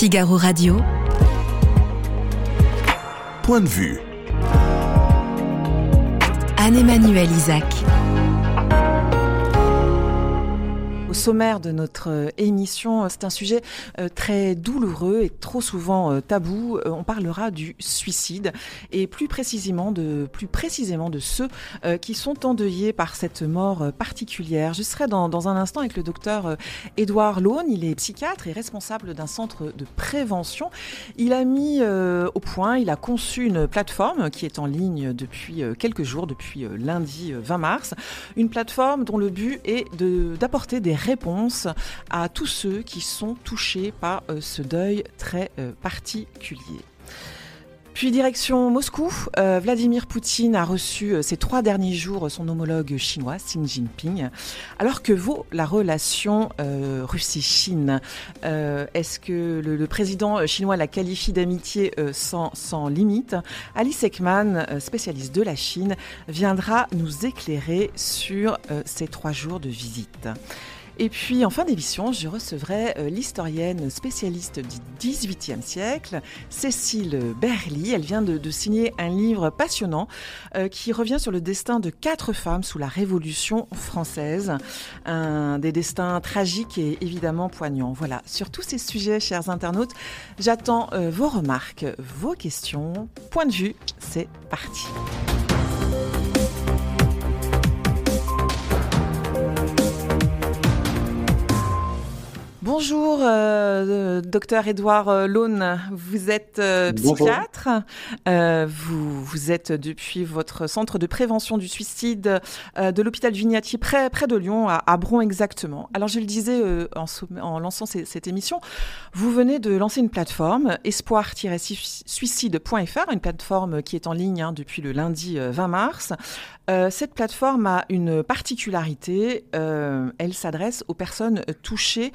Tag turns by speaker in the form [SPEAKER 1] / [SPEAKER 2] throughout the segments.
[SPEAKER 1] Figaro Radio.
[SPEAKER 2] Point de vue.
[SPEAKER 1] Anne-Emmanuel Isaac.
[SPEAKER 3] Au sommaire de notre euh, émission, euh, c'est un sujet euh, très douloureux et trop souvent tabou. On parlera du suicide et plus précisément de, plus précisément de ceux qui sont endeuillés par cette mort particulière. Je serai dans, un instant avec le docteur Édouard Laune. Il est psychiatre et responsable d'un centre de prévention. Il a mis au point, il a conçu une plateforme qui est en ligne depuis quelques jours, depuis lundi 20 mars. Une plateforme dont le but est d'apporter des réponse à tous ceux qui sont touchés par euh, ce deuil très euh, particulier. Puis direction Moscou, euh, Vladimir Poutine a reçu ces trois derniers jours son homologue chinois Xi Jinping. Alors que vaut la relation Russie-Chine? Est-ce que le, président chinois la qualifie d'amitié sans, sans, limite? Alice Ekman, spécialiste de la Chine, viendra nous éclairer sur ces trois jours de visite. Et puis en fin d'émission, je recevrai euh, l'historienne spécialiste du XVIIIe siècle, Cécile Berly. Elle vient de, signer un livre passionnant euh, qui revient sur le destin de quatre femmes sous la Révolution française. Un des destins tragiques et évidemment poignants. Voilà, sur tous ces sujets, chers internautes, j'attends euh, vos remarques, vos questions. Point de vue, c'est parti. Bonjour, euh, docteur Édouard euh, Laune. Vous êtes euh, psychiatre. vous, vous êtes depuis votre centre de prévention du suicide de l'hôpital Vignatier, près, près de Lyon, à, Bron exactement. Alors, je le disais en, en, lançant cette émission, vous venez de lancer une plateforme, espoir-suicide.fr, une plateforme qui est en ligne hein, depuis le lundi 20 mars. cette plateforme a une particularité, elle s'adresse aux personnes touchées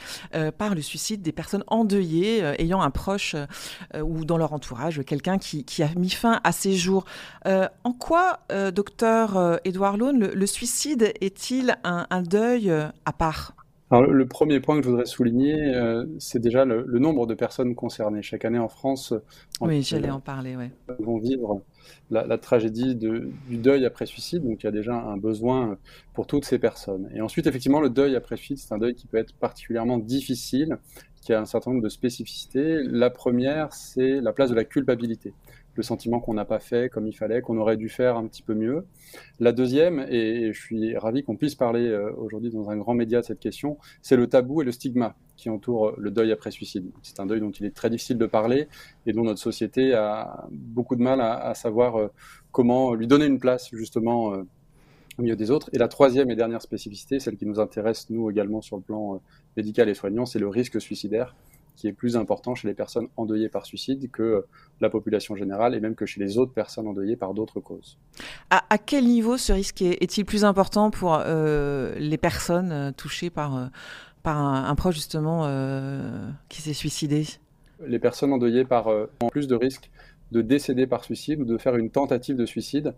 [SPEAKER 3] par le suicide des personnes endeuillées euh, ayant un proche euh, ou dans leur entourage quelqu'un qui, a mis fin à ses jours. Euh, en quoi, docteur Édouard Laune, le, suicide est-il un, deuil à part?
[SPEAKER 4] Alors, le premier point que je voudrais souligner, c'est déjà le, nombre de personnes concernées. Chaque année en France,
[SPEAKER 3] oui, j'allais en parler, ouais.
[SPEAKER 4] vont vivre la, tragédie du deuil après suicide. Donc il y a déjà un besoin pour toutes ces personnes. Et ensuite, effectivement, le deuil après suicide, c'est un deuil qui peut être particulièrement difficile, qui a un certain nombre de spécificités. La première, c'est la place de la culpabilité le sentiment qu'on n'a pas fait comme il fallait, qu'on aurait dû faire un petit peu mieux. La deuxième, et je suis ravi qu'on puisse parler euh, aujourd'hui dans un grand média de cette question, c'est le tabou et le stigma qui entourent le deuil après suicide. C'est un deuil dont il est très difficile de parler et dont notre société a beaucoup de mal à, savoir euh, comment lui donner une place justement euh, au milieu des autres. Et la troisième et dernière spécificité, celle qui nous intéresse nous également sur le plan médical et soignant, c'est le risque suicidaire qui est plus important chez les personnes endeuillées par suicide que la population générale et même que chez les autres personnes endeuillées par d'autres causes.
[SPEAKER 3] À, quel niveau ce risque est-il plus important pour euh, les personnes euh, touchées par, euh, par un, proche justement qui s'est suicidé?
[SPEAKER 4] Les personnes endeuillées par ont plus de risques de décéder par suicide ou de faire une tentative de suicide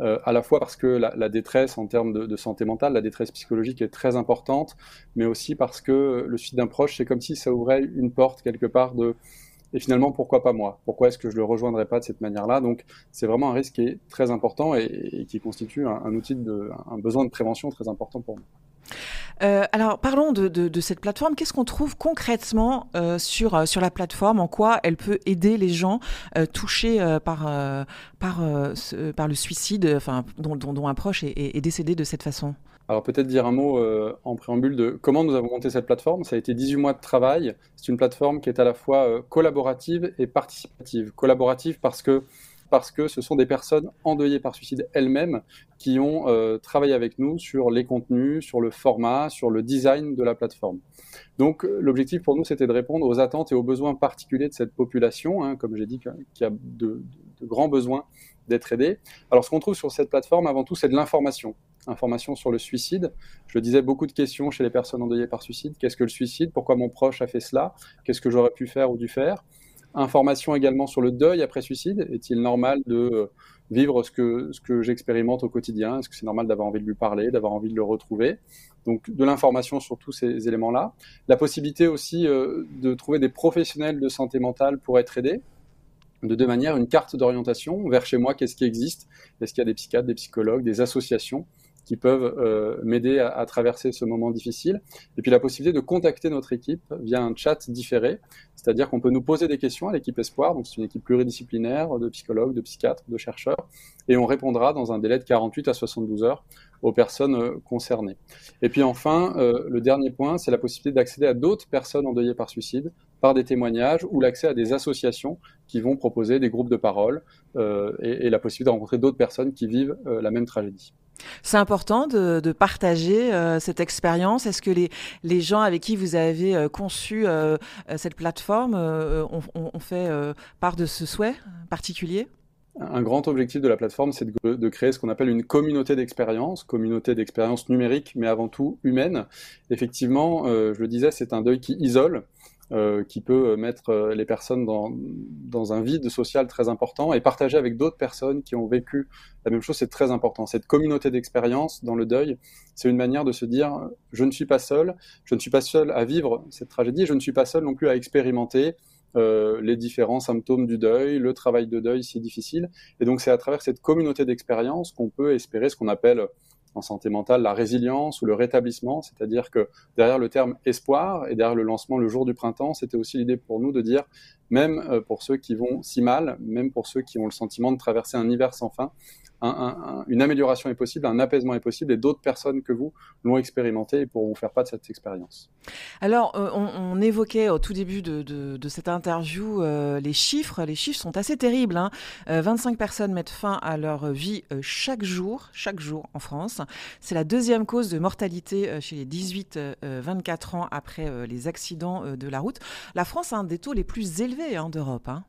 [SPEAKER 4] euh, à la fois parce que la, détresse en termes de, santé mentale, la détresse psychologique est très importante, mais aussi parce que le suicide d'un proche, c'est comme si ça ouvrait une porte quelque part de et finalement, pourquoi pas moi? Pourquoi est-ce que je le rejoindrais pas de cette manière-là? Donc, c'est vraiment un risque qui est très important et, qui constitue un, un, outil de, un besoin de prévention très important pour nous.
[SPEAKER 3] Euh, alors parlons de, cette plateforme. Qu'est-ce qu'on trouve concrètement euh, sur, euh, sur la plateforme? En quoi elle peut aider les gens touchés par, par, le suicide, enfin, dont, un proche est, décédé de cette façon?
[SPEAKER 4] Alors peut-être dire un mot en préambule de comment nous avons monté cette plateforme. Ça a été 18 mois de travail. C'est une plateforme qui est à la fois collaborative et participative. Collaborative parce que parce que ce sont des personnes endeuillées par suicide elles-mêmes qui ont euh, travaillé avec nous sur les contenus, sur le format, sur le design de la plateforme. Donc l'objectif pour nous, c'était de répondre aux attentes et aux besoins particuliers de cette population, hein, comme j'ai dit, qui a de, grands besoins d'être aidée. Alors ce qu'on trouve sur cette plateforme, avant tout, c'est de l'information. Information sur le suicide. Je disais, beaucoup de questions chez les personnes endeuillées par suicide. Qu'est-ce que le suicide? Pourquoi mon proche a fait cela? Qu'est-ce que j'aurais pu faire ou dû faire? Information également sur le deuil après suicide. Est-il normal de euh, vivre ce que, ce que j'expérimente au quotidien? Est-ce que c'est normal d'avoir envie de lui parler, d'avoir envie de le retrouver? Donc de l'information sur tous ces éléments-là. La possibilité aussi de trouver des professionnels de santé mentale pour être aidés. De deux manières, une carte d'orientation vers chez moi, qu'est-ce qui existe, est-ce qu'il y a des psychiatres, des psychologues, des associations? Qui peuvent euh, m'aider à, traverser ce moment difficile. Et puis la possibilité de contacter notre équipe via un chat différé, c'est-à-dire qu'on peut nous poser des questions à l'équipe Espoir, donc c'est une équipe pluridisciplinaire de psychologues, de psychiatres, de chercheurs, et on répondra dans un délai de 48 à 72 heures aux personnes euh, concernées. Et puis enfin, euh, le dernier point, c'est la possibilité d'accéder à d'autres personnes endeuillées par suicide par des témoignages ou l'accès à des associations qui vont proposer des groupes de parole et, et, la possibilité de rencontrer d'autres personnes qui vivent la même tragédie.
[SPEAKER 3] C'est important de, partager euh, cette expérience. Est-ce que les, les gens avec qui vous avez euh, conçu euh, cette plateforme ont, fait part de ce souhait particulier?
[SPEAKER 4] Un grand objectif de la plateforme, c'est de, de, créer ce qu'on appelle une communauté d'expérience, communauté d'expérience numérique, mais avant tout humaine. Effectivement, je le disais, c'est un deuil qui isole. Euh, qui peut mettre euh, les personnes dans, dans, un vide social très important et partager avec d'autres personnes qui ont vécu la même chose, c'est très important. Cette communauté d'expérience dans le deuil, c'est une manière de se dire je ne suis pas seul, je ne suis pas seul à vivre cette tragédie, je ne suis pas seul non plus à expérimenter euh, les différents symptômes du deuil, le travail de deuil si difficile. Et donc c'est à travers cette communauté d'expérience qu'on peut espérer ce qu'on appelle en santé mentale la résilience ou le rétablissement, c'est-à-dire que derrière le terme espoir et derrière le lancement le jour du printemps, c'était aussi l'idée pour nous de dire, même euh, pour ceux qui vont si mal, même pour ceux qui ont le sentiment de traverser un hiver sans fin, une amélioration est possible, un apaisement est possible, et d'autres personnes que vous l'ont expérimenté et pourront faire part de cette expérience.
[SPEAKER 3] Alors, euh, on, évoquait au tout début de, cette interview euh, les chiffres. Les chiffres sont assez terribles. 25 hein. personnes mettent fin à leur vie chaque jour, chaque jour en France. C'est la deuxième cause de mortalité chez les 18-24 ans après les accidents de la route. La France a un des taux les plus élevés hein, d'Europe. Hein.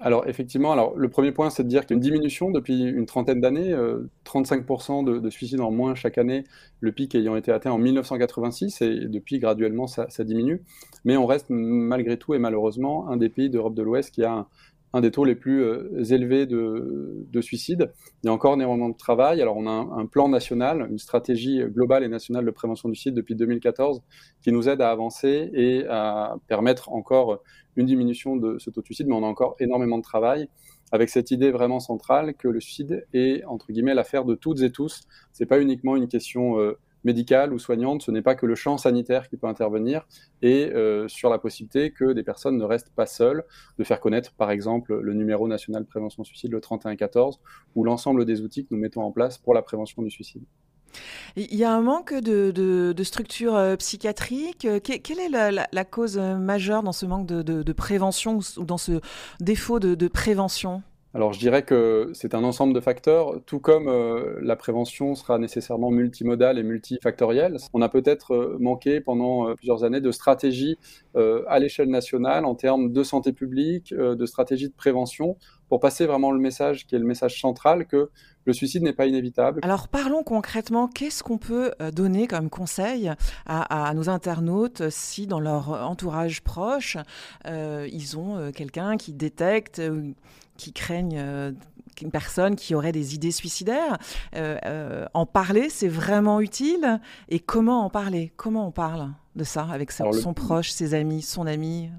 [SPEAKER 4] Alors effectivement, alors le premier point, c'est de dire qu'il y a une diminution depuis une trentaine d'années, 35% euh, de, suicides en moins chaque année, le pic ayant été atteint en 1986, et depuis graduellement ça, ça diminue. Mais on reste malgré tout et malheureusement un des pays d'Europe de l'Ouest qui a un, un des taux les plus euh, élevés de, de, suicide. Il y a encore énormément de travail. Alors, on a un, plan national, une stratégie globale et nationale de prévention du suicide depuis 2014 qui nous aide à avancer et à permettre encore une diminution de ce taux de suicide, mais on a encore énormément de travail avec cette idée vraiment centrale que le suicide est, entre guillemets, l'affaire de toutes et tous. C'est pas uniquement une question euh, médicale ou soignante, ce n'est pas que le champ sanitaire qui peut intervenir, et euh, sur la possibilité que des personnes ne restent pas seules, de faire connaître par exemple le numéro national de prévention suicide, le 3114, ou l'ensemble des outils que nous mettons en place pour la prévention du suicide.
[SPEAKER 3] Il y a un manque de, structures euh, psychiatriques. quelle est la, cause majeure dans ce manque de, prévention ou dans ce défaut de prévention?
[SPEAKER 4] Alors je dirais que c'est un ensemble de facteurs, tout comme euh, la prévention sera nécessairement multimodale et multifactorielle. On a peut-être euh, manqué pendant euh, plusieurs années de stratégies à l'échelle nationale en termes de santé publique, de stratégie de prévention, pour passer vraiment le message qui est le message central que le suicide n'est pas inévitable.
[SPEAKER 3] Alors parlons concrètement, qu'est-ce qu'on peut donner comme conseil à, nos internautes si dans leur entourage proche, ils ont quelqu'un qui détecte qui craignent euh, une personne qui aurait des idées suicidaires. Euh, euh, en parler, c'est vraiment utile? Et comment en parler? Comment on parle de ça avec son proche, ses amis, son ami?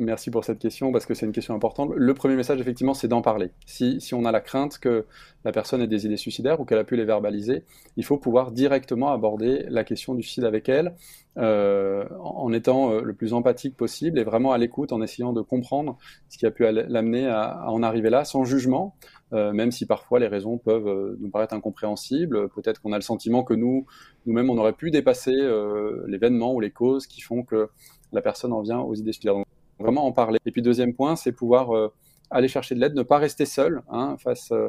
[SPEAKER 4] Merci pour cette question parce que c'est une question importante. Le premier message, effectivement, c'est d'en parler. Si, on a la crainte que la personne ait des idées suicidaires ou qu'elle a pu les verbaliser, il faut pouvoir directement aborder la question du suicide avec elle euh, en étant euh, le plus empathique possible et vraiment à l'écoute, en essayant de comprendre ce qui a pu l'amener à, en arriver là, sans jugement, euh, même si parfois les raisons peuvent nous paraître incompréhensibles. Peut-être qu'on a le sentiment que nous, nous-mêmes, on aurait pu dépasser l'événement ou les causes qui font que la personne en vient aux idées suicidaires vraiment en parler. Et puis deuxième point, c'est pouvoir euh, aller chercher de l'aide, ne pas rester seul hein, face euh,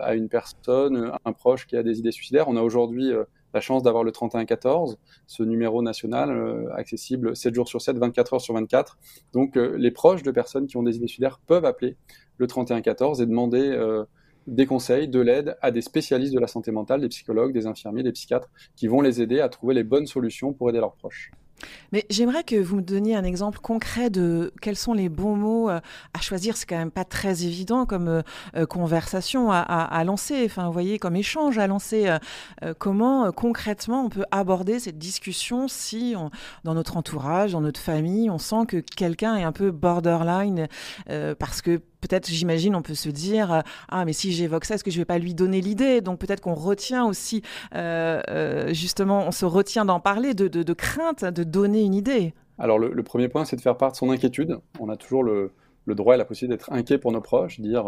[SPEAKER 4] à une personne, un proche qui a des idées suicidaires. On a aujourd'hui euh, la chance d'avoir le 3114, ce numéro national accessible 7 jours sur 7, 24 heures sur 24. Donc les proches de personnes qui ont des idées suicidaires peuvent appeler le 3114 et demander des conseils, de l'aide à des spécialistes de la santé mentale, des psychologues, des infirmiers, des psychiatres, qui vont les aider à trouver les bonnes solutions pour aider leurs proches.
[SPEAKER 3] Mais j'aimerais que vous me donniez un exemple concret de quels sont les bons mots euh, à choisir. C'est quand même pas très évident comme euh, euh, conversation à, lancer, enfin, voyez, comme échange à lancer. comment concrètement on peut aborder cette discussion si dans notre entourage, dans notre famille, on sent que quelqu'un est un peu borderline parce que peut-être, j'imagine, on peut se dire euh, ah mais si j'évoque ça, est-ce que je vais pas lui donner l'idée? Donc peut-être qu'on retient aussi, euh, euh, justement, on se retient d'en parler, de, crainte de donner une idée.
[SPEAKER 4] Alors le, premier point, c'est de faire part de son inquiétude. On a toujours le, droit et la possibilité d'être inquiet pour nos proches, dire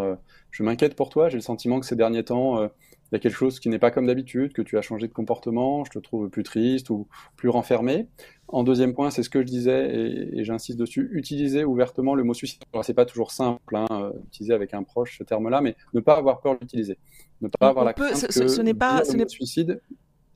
[SPEAKER 4] je m'inquiète pour toi, j'ai le sentiment que ces derniers temps il y a quelque chose qui n'est pas comme d'habitude, que tu as changé de comportement, je te trouve plus triste ou plus renfermé. En deuxième point, c'est ce que je disais et, j'insiste dessus, utiliser ouvertement le mot suicide. C'est pas toujours simple, hein, euh, utiliser avec un proche ce terme-là, mais ne pas avoir peur d'utiliser. Ne pas avoir la crainte ce, que
[SPEAKER 3] ce n'est pas
[SPEAKER 4] dire le mot suicide.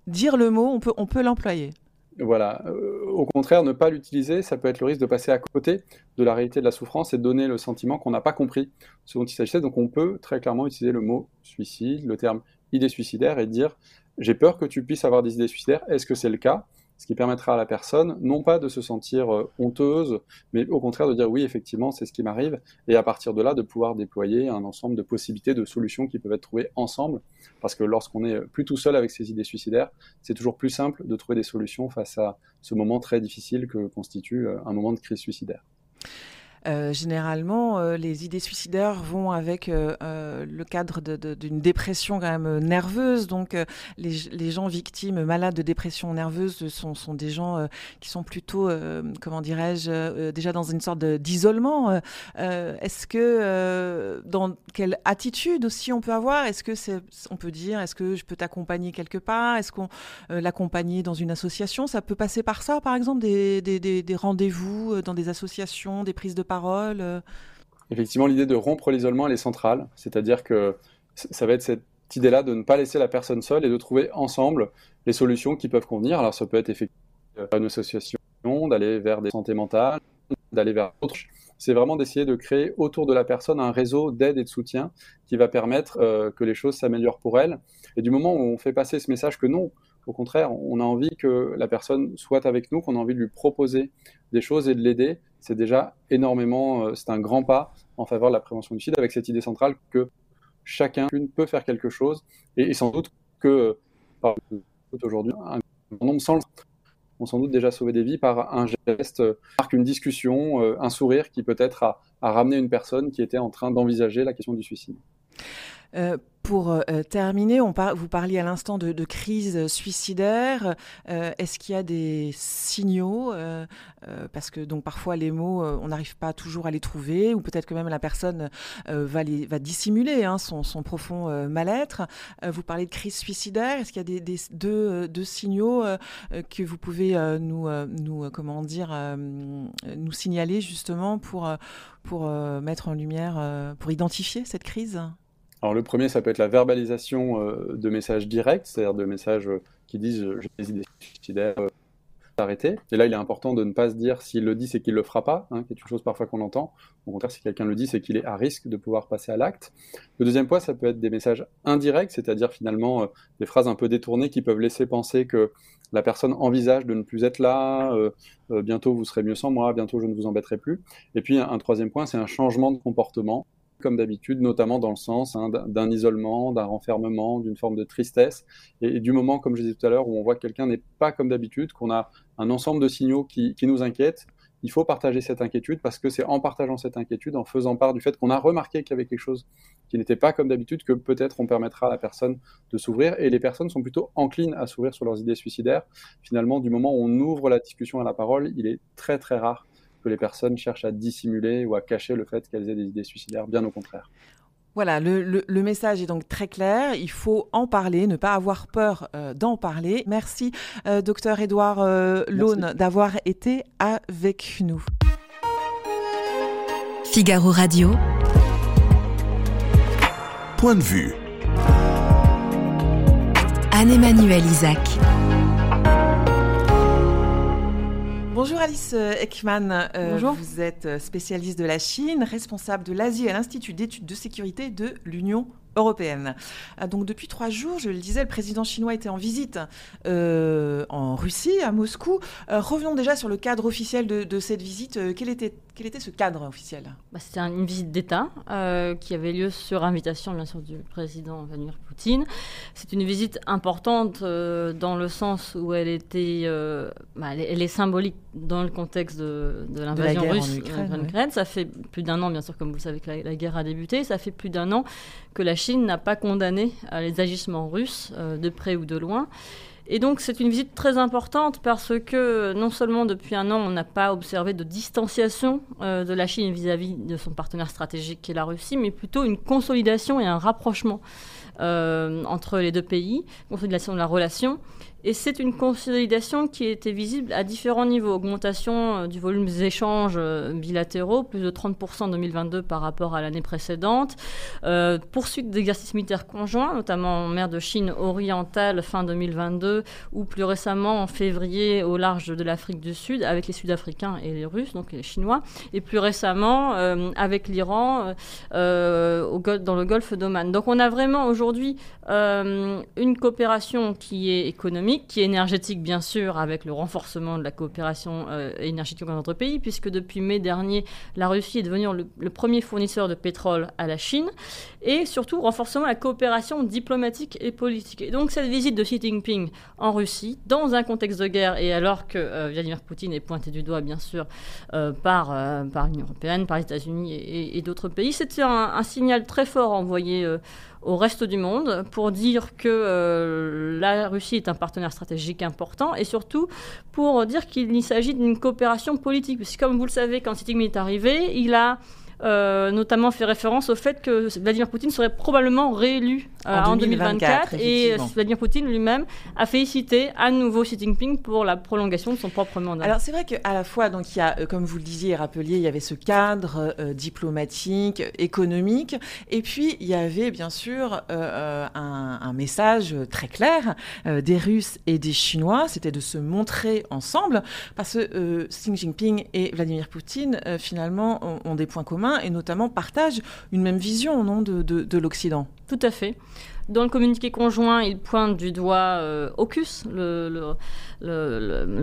[SPEAKER 3] Dire le mot, on peut, on peut l'employer.
[SPEAKER 4] Voilà. Euh, au contraire, ne pas l'utiliser, ça peut être le risque de passer à côté de la réalité de la souffrance et de donner le sentiment qu'on n'a pas compris ce dont il s'agissait. Donc on peut très clairement utiliser le mot suicide, le terme idée suicidaire et dire j'ai peur que tu puisses avoir des idées suicidaires, est-ce que c'est le cas? Ce qui permettra à la personne non pas de se sentir euh, honteuse, mais au contraire de dire oui, effectivement, c'est ce qui m'arrive, et à partir de là, de pouvoir déployer un ensemble de possibilités, de solutions qui peuvent être trouvées ensemble, parce que lorsqu'on est plus tout seul avec ses idées suicidaires, c'est toujours plus simple de trouver des solutions face à ce moment très difficile que constitue euh, un moment de crise suicidaire.
[SPEAKER 3] Euh, généralement, euh, les idées suicidaires vont avec euh, le cadre d'une dépression quand même nerveuse. Donc, les, gens victimes, malades de dépression nerveuse, sont, sont des gens qui sont plutôt, comment dirais-je, déjà dans une sorte d'isolement. est-ce que, dans quelle attitude aussi on peut avoir? Est-ce que c'est, on peut dire, est-ce que je peux t'accompagner quelque part? Est-ce qu'on l'accompagner dans une association? Ça peut passer par ça, par exemple, des, des, des rendez-vous dans des associations, des prises de parole euh.
[SPEAKER 4] Effectivement, l'idée de rompre l'isolement, est centrale. C'est-à-dire que ça va être cette idée-là de ne pas laisser la personne seule et de trouver ensemble les solutions qui peuvent convenir. Alors ça peut être effectivement une association, d'aller vers des santé mentales, d'aller vers d'autres. C'est vraiment d'essayer de créer autour de la personne un réseau d'aide et de soutien qui va permettre euh, que les choses s'améliorent pour elle. Et du moment où on fait passer ce message que non, au contraire, on a envie que la personne soit avec nous, qu'on a envie de lui proposer des choses et de l'aider, c'est déjà énormément, euh, c'est un grand pas en faveur de la prévention du suicide avec cette idée centrale que chacun peut faire quelque chose et, sans doute que aujourd'hui, un grand nombre sans ont sans doute déjà sauvé des vies par un geste, par une discussion, euh, un sourire qui peut-être a, a ramené une personne qui était en train d'envisager la question du suicide.
[SPEAKER 3] Euh, pour euh, terminer, on vous parliez à l'instant de, crise suicidaire. Euh, est-ce qu'il y a des signaux Parce que donc parfois les mots, on n'arrive pas toujours à les trouver, ou peut-être que même la personne va, les, dissimuler hein, son, profond mal-être. vous parlez de crise suicidaire. Est-ce qu'il y a des, deux, signaux que vous pouvez nous, signaler justement pour mettre en lumière, pour identifier cette crise?
[SPEAKER 4] Alors le premier, ça peut être la verbalisation euh, de messages directs, c'est-à-dire de messages euh, qui disent euh, j'ai des idées suicidaires, arrêter. Et là, il est important de ne pas se dire s'il le dit, c'est qu'il le fera pas, hein, qui est une chose parfois qu'on entend. Au contraire, si quelqu'un le dit, c'est qu'il est à risque de pouvoir passer à l'acte. Le deuxième point, ça peut être des messages indirects, c'est-à-dire finalement des phrases un peu détournées qui peuvent laisser penser que la personne envisage de ne plus être là, bientôt vous serez mieux sans moi, bientôt je ne vous embêterai plus. Et puis un troisième point, c'est un changement de comportement comme d'habitude, notamment dans le sens hein, d'un isolement, d'un renfermement, d'une forme de tristesse. Et, du moment, comme je disais tout à l'heure, où on voit que quelqu'un n'est pas comme d'habitude, qu'on a un ensemble de signaux qui, nous inquiètent, il faut partager cette inquiétude parce que c'est en partageant cette inquiétude, en faisant part du fait qu'on a remarqué qu'il y avait quelque chose qui n'était pas comme d'habitude, que peut-être on permettra à la personne de s'ouvrir. Et les personnes sont plutôt enclines à s'ouvrir sur leurs idées suicidaires. Finalement, du moment où on ouvre la discussion à la parole, il est très très rare que les personnes cherchent à dissimuler ou à cacher le fait qu'elles aient des idées suicidaires, bien au contraire.
[SPEAKER 3] Voilà, le, message est donc très clair. Il faut en parler, ne pas avoir peur euh, d'en parler. Merci, euh, docteur Édouard euh, Laune, d'avoir été avec nous.
[SPEAKER 1] Figaro Radio.
[SPEAKER 2] Point de vue.
[SPEAKER 1] Anne-Emmanuel Isaac.
[SPEAKER 3] Bonjour Alice euh, Ekman. Euh, Bonjour. Vous êtes euh, spécialiste de la Chine, responsable de l'Asie à l'Institut d'études de sécurité de l'Union européenne. Ah, donc depuis trois jours, je le disais, le président chinois était en visite euh, en Russie, à Moscou. Euh, revenons déjà sur le cadre officiel de, cette visite. Euh, quel, était, quel était ce cadre officiel?
[SPEAKER 2] Bah, C'était une visite d'État qui avait lieu sur invitation, bien sûr, du président Vladimir Poutine. C'est une visite importante dans le sens où elle était, bah, elle, est, symbolique dans le contexte de, l'invasion russe en Ukraine. Ça fait plus d'un an, bien sûr, comme vous le savez, que la guerre a débuté. Ça fait plus d'un an que la Chine n'a pas condamné euh, les agissements russes euh, de près ou de loin. Et donc c'est une visite très importante parce que non seulement depuis un an on n'a pas observé de distanciation euh, de la Chine vis-à-vis de son partenaire stratégique qui est la Russie, mais plutôt une consolidation et un rapprochement entre les deux pays, consolidation de la relation. Et c'est une consolidation qui était visible à différents niveaux. Augmentation euh, du volume des échanges euh, bilatéraux, plus de 30% en 2022 par rapport à l'année précédente. Euh, poursuite d'exercices militaires conjoints, notamment en mer de Chine orientale fin 2022, ou plus récemment en février au large de l'Afrique du Sud avec les Sud-Africains et les Russes, donc les Chinois. Et plus récemment avec l'Iran dans le golfe d'Oman. Donc on a vraiment aujourd'hui une coopération qui est économique qui est énergétique bien sûr, avec le renforcement de la coopération euh, énergétique entre notre pays, puisque depuis mai dernier, la Russie est devenue le, premier fournisseur de pétrole à la Chine, et surtout renforcement de la coopération diplomatique et politique. Et donc cette visite de Xi Jinping en Russie, dans un contexte de guerre, et alors que euh, Vladimir Poutine est pointé du doigt bien sûr euh, par, par l'Union européenne, par les États-Unis et, d'autres pays, c'était un, un, signal très fort envoyé au reste du monde pour dire que euh, la Russie est un partenaire stratégique important et surtout pour dire qu'il s'agit d'une coopération politique. Comme vous le savez, quand Jinping est arrivé, il a euh, notamment fait référence au fait que Vladimir Poutine serait probablement réélu euh, en, 2024, et Vladimir Poutine lui-même a félicité à nouveau Xi Jinping pour la prolongation de son propre mandat.
[SPEAKER 3] Alors c'est vrai qu'à la fois, donc, il y a, euh, comme vous le disiez et rappeliez, il y avait ce cadre diplomatique, économique, et puis il y avait bien sûr un, un, message très clair des Russes et des Chinois, c'était de se montrer ensemble, parce que Xi Jinping et Vladimir Poutine finalement ont des points communs et notamment partagent une même vision nom de, de, l'Occident.
[SPEAKER 2] Tout à fait. Dans le communiqué conjoint, il pointe du doigt euh, le,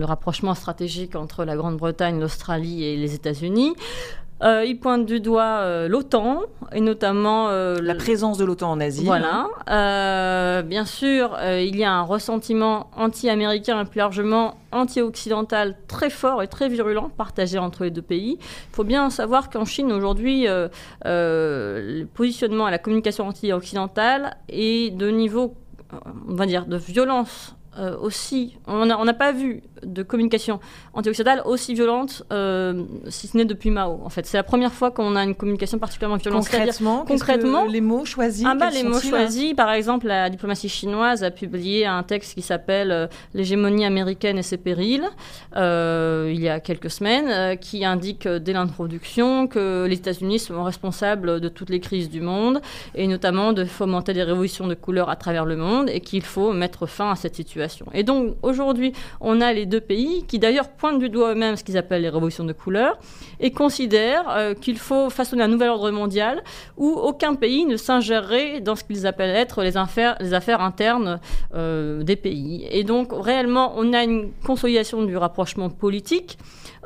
[SPEAKER 2] rapprochement stratégique entre la Grande-Bretagne, l'Australie et les États-Unis. Euh, il pointe du doigt euh, l'OTAN et notamment
[SPEAKER 3] euh, la présence de l'OTAN en Asie.
[SPEAKER 2] Voilà. bien sûr, il y a un ressentiment anti-américain et plus largement anti-occidental très fort et très virulent partagé entre les deux pays. Il faut bien savoir qu'en Chine aujourd'hui, le positionnement à la communication anti-occidentale est de niveau, on va dire, de violence aussi. On n'a pas vu de communication anti-occidentale aussi violente, euh, si ce n'est depuis Mao. En fait, c'est la première fois qu'on a une communication particulièrement violente.
[SPEAKER 3] Concrètement, concrètement, les mots choisis.
[SPEAKER 2] Ah bah, les mots choisis. Par exemple, la diplomatie chinoise a publié un texte qui s'appelle euh, l'hégémonie américaine et ses périls euh, il y a quelques semaines, qui indique dès l'introduction que les États-Unis sont responsables de toutes les crises du monde et notamment de fomenter des révolutions de couleurs à travers le monde et qu'il faut mettre fin à cette situation. Et donc aujourd'hui, on a les deux pays qui d'ailleurs pointent du doigt eux-mêmes ce qu'ils appellent les révolutions de couleur et considèrent euh, qu'il faut façonner un nouvel ordre mondial où aucun pays ne s'ingérerait dans ce qu'ils appellent être les affaires, internes euh, des pays. Et donc réellement, on a une consolidation du rapprochement politique.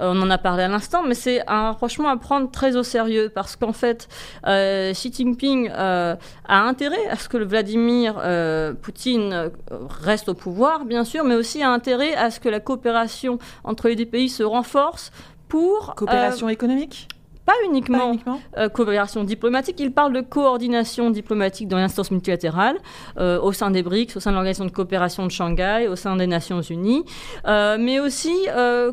[SPEAKER 2] Euh, on en a parlé à l'instant, mais c'est un rapprochement à prendre très au sérieux parce qu'en fait, Xi Jinping a intérêt à ce que Vladimir Poutine reste au pouvoir, bien sûr, mais aussi a intérêt à ce que la coopération entre les deux pays se renforce pour...
[SPEAKER 3] Coopération économique?
[SPEAKER 2] Pas uniquement, euh, coopération diplomatique, il parle de coordination diplomatique dans l'instance multilatérale, euh, au sein des BRICS, au sein de l'Organisation de coopération de Shanghai, au sein des Nations Unies, euh, mais aussi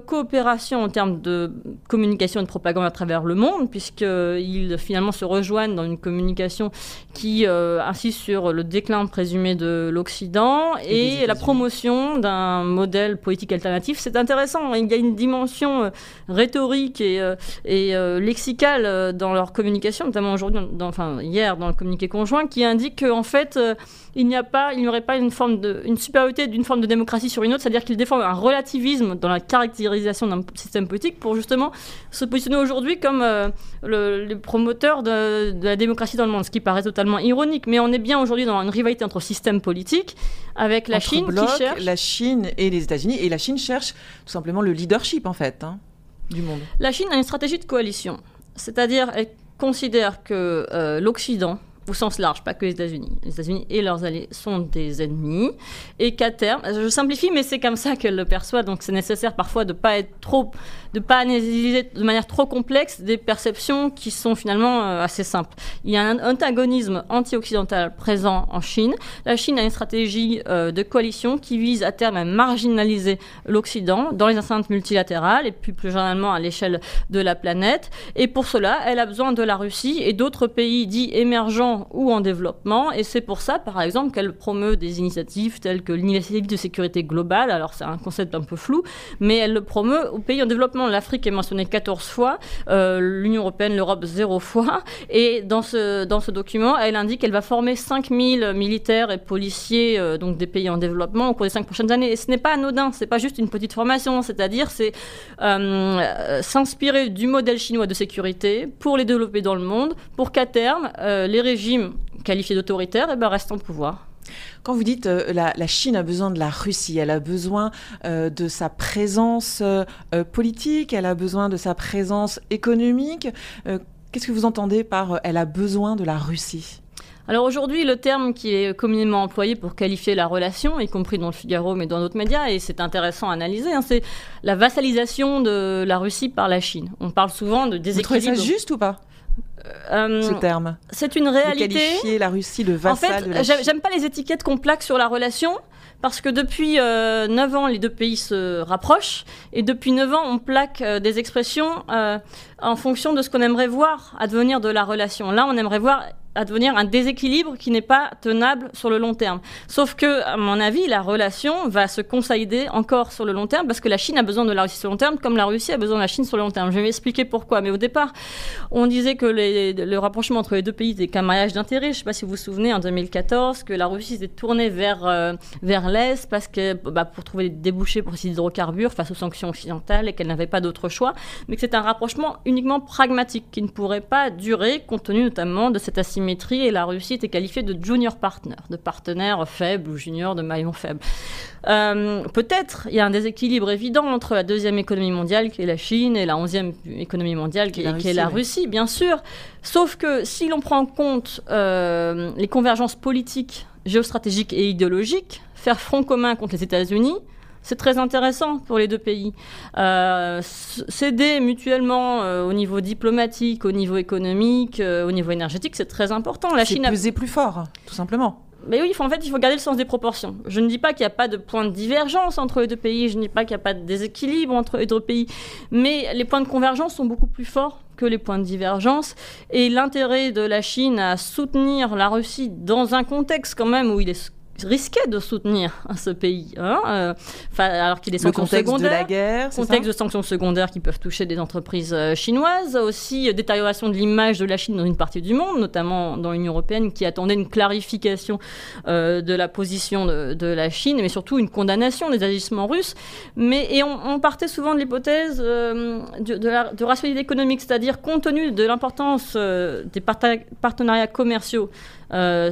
[SPEAKER 2] coopération en termes de communication et de propagande à travers le monde, puisqu'ils finalement se rejoignent dans une communication qui insiste sur le déclin présumé de l'Occident et, la promotion d'un modèle politique alternatif. C'est intéressant, il y a une dimension rhétorique et, et lexicales dans leur communication, notamment aujourd'hui, enfin hier dans le communiqué conjoint, qui indique qu'en fait, il n'y a pas, il n'y aurait pas une forme de, une supériorité d'une forme de démocratie sur une autre, c'est-à-dire qu'ils défendent un relativisme dans la caractérisation d'un système politique pour justement se positionner aujourd'hui comme le, le, promoteur de, de, la démocratie dans le monde, ce qui paraît totalement ironique. Mais on est bien aujourd'hui dans une rivalité entre systèmes politiques avec la Chine qui cherche
[SPEAKER 3] la Chine et les États-Unis, et la Chine cherche tout simplement le leadership en fait hein,
[SPEAKER 2] La Chine a une stratégie de coalition, c'est-à-dire elle considère que euh, l'Occident au sens large, pas que les États-Unis. Les États-Unis et leurs alliés sont des ennemis, et qu'à terme, je simplifie, mais c'est comme ça qu'elle le perçoit, donc c'est nécessaire parfois de pas être trop, de pas analyser de manière trop complexe des perceptions qui sont finalement euh, assez simples. Il y a un antagonisme anti-occidental présent en Chine. La Chine a une stratégie euh, de coalition qui vise à terme à marginaliser l'Occident dans les enceintes multilatérales et puis plus généralement à l'échelle de la planète. Et pour cela, elle a besoin de la Russie et d'autres pays dits émergents ou en développement. Et c'est pour ça, par exemple, qu'elle promeut des initiatives telles que l'initiative de sécurité globale. Alors, c'est un concept un peu flou, mais elle le promeut aux pays en développement. L'Afrique est mentionnée 14 fois, euh, l'Union européenne, l'Europe, zéro fois. Et dans ce, dans ce document, elle indique qu'elle va former 5000 militaires et policiers euh, donc des pays en développement au cours des cinq prochaines années. Et ce n'est pas anodin, c'est pas juste une petite formation, c'est-à-dire c'est euh, s'inspirer du modèle chinois de sécurité pour les développer dans le monde, pour qu'à terme, les régimes régime qualifié d'autoritaire eh ben, reste en pouvoir.
[SPEAKER 3] Quand vous dites euh, la, la, Chine a besoin de la Russie, elle a besoin euh, de sa présence euh, politique, elle a besoin de sa présence économique. Qu'est-ce que vous entendez par elle a besoin de la Russie?
[SPEAKER 2] Alors aujourd'hui, le terme qui est communément employé pour qualifier la relation, y compris dans le Figaro mais dans d'autres médias, et c'est intéressant à analyser, hein, c'est la vassalisation de la Russie par la Chine. On parle souvent de déséquilibre.
[SPEAKER 3] Vous trouvez ça juste ou pas? Euh, ce terme.
[SPEAKER 2] C'est une réalité. De
[SPEAKER 3] qualifier la Russie de vassal
[SPEAKER 2] en fait,
[SPEAKER 3] de la
[SPEAKER 2] J'aime pas les étiquettes qu'on plaque sur la relation parce que depuis euh, 9 ans, les deux pays se rapprochent et depuis 9 ans, on plaque euh, des expressions euh, en fonction de ce qu'on aimerait voir advenir de la relation. Là, on aimerait voir advenir un déséquilibre qui n'est pas tenable sur le long terme. Sauf que, à mon avis, la relation va se consolider encore sur le long terme parce que la Chine a besoin de la Russie sur le long terme comme la Russie a besoin de la Chine sur le long terme. Je vais m'expliquer pourquoi. Mais au départ, on disait que le rapprochement entre les deux pays était qu'un mariage d'intérêt. Je ne sais pas si vous vous souvenez, en 2014, que la Russie s'est tournée vers, euh, vers l'Est parce que, bah, pour trouver des débouchés pour ses hydrocarbures face aux sanctions occidentales et qu'elle n'avait pas d'autre choix. Mais que c'est un rapprochement uniquement pragmatique qui ne pourrait pas durer compte tenu notamment de cette asymétrie et la Russie était qualifiée de junior partner, de partenaire faible ou junior de maillon faible. Euh, peut-être il y a un déséquilibre évident entre la deuxième économie mondiale qui est la Chine et la onzième économie mondiale qui, est la, Russie, bien sûr. Sauf que si l'on prend en compte euh, les convergences politiques, géostratégiques et idéologiques, faire front commun contre les États-Unis, c'est très intéressant pour les deux pays. Euh, S'aider mutuellement euh, au niveau diplomatique, au niveau économique, euh, au niveau énergétique, c'est très important.
[SPEAKER 3] La Chine a peser plus fort, tout simplement.
[SPEAKER 2] Mais oui, en fait, il faut garder le sens des proportions. Je ne dis pas qu'il n'y a pas de point de divergence entre les deux pays, je ne dis pas qu'il n'y a pas de déséquilibre entre les deux pays, mais les points de convergence sont beaucoup plus forts que les points de divergence. Et l'intérêt de la Chine à soutenir la Russie dans un contexte quand même où il est risquait de soutenir ce pays, hein, euh, alors qu'il est sanctions secondaires,
[SPEAKER 3] de la guerre,
[SPEAKER 2] contexte de sanctions secondaires qui peuvent toucher des entreprises euh, chinoises, aussi euh, détérioration de l'image de la Chine dans une partie du monde, notamment dans l'Union européenne, qui attendait une clarification de la position de, la Chine, mais surtout une condamnation des agissements russes. Mais et on, partait souvent de l'hypothèse de, de, la, de rationalité économique, c'est-à-dire compte tenu de l'importance des partenariats commerciaux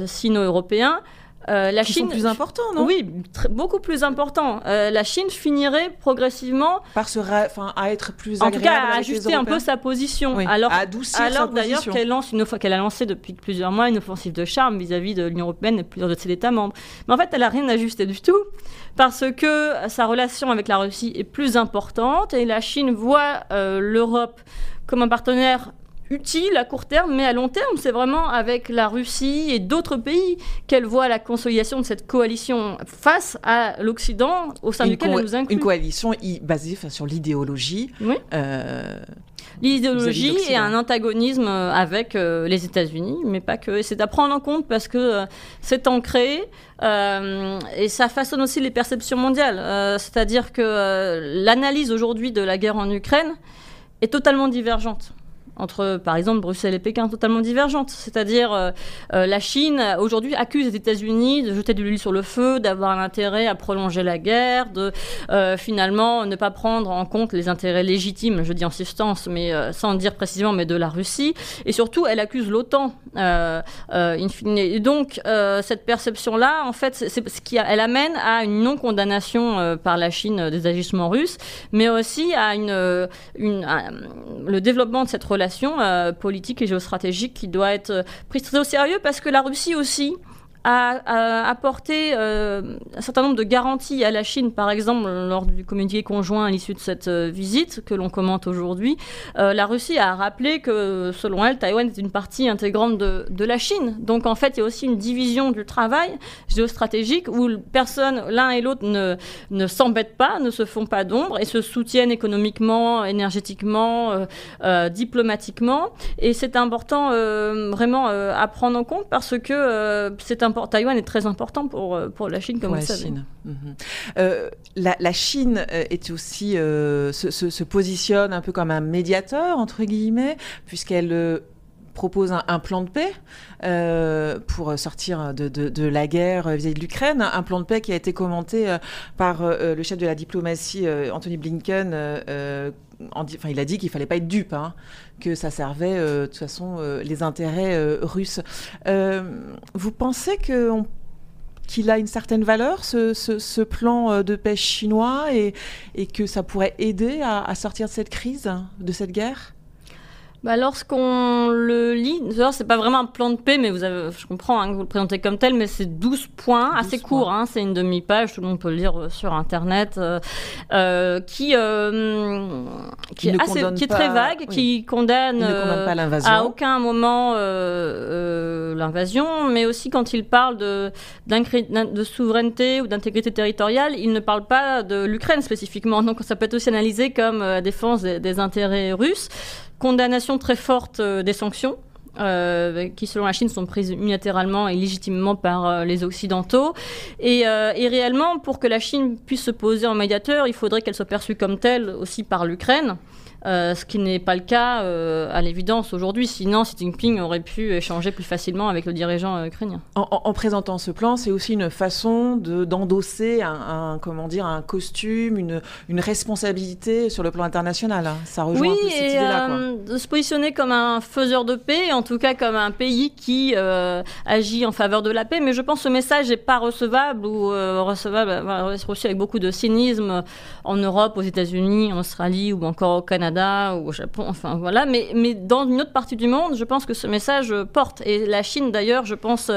[SPEAKER 2] sino-européens.
[SPEAKER 3] Euh, la Chine plus important, non?
[SPEAKER 2] Oui, beaucoup plus important. Euh, la Chine finirait progressivement
[SPEAKER 3] par se, enfin, à être plus
[SPEAKER 2] en tout cas à ajuster un peu sa position.
[SPEAKER 3] Alors, à adoucir
[SPEAKER 2] alors d'ailleurs qu'elle lance une fois qu'elle a lancé depuis plusieurs mois une offensive de charme vis-à-vis de l'Union européenne et plusieurs de ses États membres. Mais en fait, elle a rien ajusté du tout parce que sa relation avec la Russie est plus importante et la Chine voit euh, l'Europe comme un partenaire utile à court terme, mais à long terme, c'est vraiment avec la Russie et d'autres pays qu'elle voit la consolidation de cette coalition face à l'Occident, au sein duquel elle nous inclut.
[SPEAKER 3] Une coalition basée sur l'idéologie.
[SPEAKER 2] Oui. Euh, l'idéologie et un antagonisme avec euh, les États-Unis, mais pas que. c'est à prendre en compte parce que euh, c'est ancré et ça façonne aussi les perceptions mondiales. C'est-à-dire que l'analyse aujourd'hui de la guerre en Ukraine est totalement divergente entre, par exemple, Bruxelles et Pékin totalement divergentes. C'est-à-dire, euh, euh, la Chine, aujourd'hui, accuse les États-Unis de jeter de l'huile sur le feu, d'avoir un intérêt à prolonger la guerre, de euh, finalement ne pas prendre en compte les intérêts légitimes, je dis en substance, mais sans dire précisément, mais de la Russie. Et surtout, elle accuse l'OTAN. Et donc, cette perception-là, en fait, c'est ce qui elle amène à une non-condamnation par la Chine des agissements russes, mais aussi à une, une le développement de cette relation euh, politique et géostratégique qui doit être euh, prise très au sérieux parce que la Russie aussi a, apporté euh, un certain nombre de garanties à la Chine, par exemple lors du communiqué conjoint à l'issue de cette euh, visite que l'on commente aujourd'hui. Euh, la Russie a rappelé que selon elle, Taïwan est une partie intégrante de, la Chine. Donc en fait, il y a aussi une division du travail géostratégique où personne, l'un et l'autre, ne, ne s'embêtent pas, ne se font pas d'ombre et se soutiennent économiquement, énergétiquement, diplomatiquement. Et c'est important vraiment à prendre en compte parce que c'est un Taïwan est très important pour, euh, pour la Chine, comme vous savez. Chine. Mhm.
[SPEAKER 3] Euh, la, la, Chine euh, est aussi, se, se, positionne un peu comme un médiateur, entre guillemets, puisqu'elle propose un, plan de paix pour sortir de, la guerre vis-à-vis de l'Ukraine, un plan de paix qui a été commenté par le chef de la diplomatie, Anthony Blinken. enfin, il a dit qu'il fallait pas être dupe, hein, que ça servait de toute façon les intérêts russes. vous pensez qu'il a une certaine valeur, ce, plan de paix chinois, et, que ça pourrait aider à sortir de cette crise, de cette guerre?
[SPEAKER 2] Bah, Lorsqu'on le lit, c'est pas vraiment un plan de paix, mais vous avez, je comprends hein, que vous le présentez comme tel, mais c'est 12 points, assez court, hein, c'est une demi-page, tout le monde peut le lire euh, sur Internet, euh, euh, qui, euh, qui, est assez, qui est très vague, qui condamne, euh, à aucun moment l'invasion, mais aussi quand il parle de, de souveraineté ou d'intégrité territoriale, il ne parle pas de l'Ukraine spécifiquement, donc ça peut être aussi analysé comme la défense des, des intérêts russes condamnation très forte euh, des sanctions. Euh, qui selon la Chine sont prises unilatéralement et légitimement par euh, les Occidentaux. Et, et, réellement, pour que la Chine puisse se poser en médiateur, il faudrait qu'elle soit perçue comme telle aussi par l'Ukraine. Euh, ce qui n'est pas le cas euh, à l'évidence aujourd'hui. Sinon, Xi Jinping aurait pu échanger plus facilement avec le dirigeant euh, ukrainien.
[SPEAKER 3] En, présentant ce plan, c'est aussi une façon d'endosser un, comment dire, un costume, une, une responsabilité sur le plan international. Hein. Ça rejoint
[SPEAKER 2] oui,
[SPEAKER 3] un peu cette idée-là.
[SPEAKER 2] de se positionner comme un faiseur de paix, en tout cas comme un pays qui agit en faveur de la paix. Mais je pense que ce message n'est pas recevable ou recevable, reçu avec beaucoup de cynisme en Europe, aux États-Unis, en Australie ou encore au Canada ou au Japon, enfin voilà. Mais, mais dans une autre partie du monde, je pense que ce message porte. Et la Chine, d'ailleurs, je pense,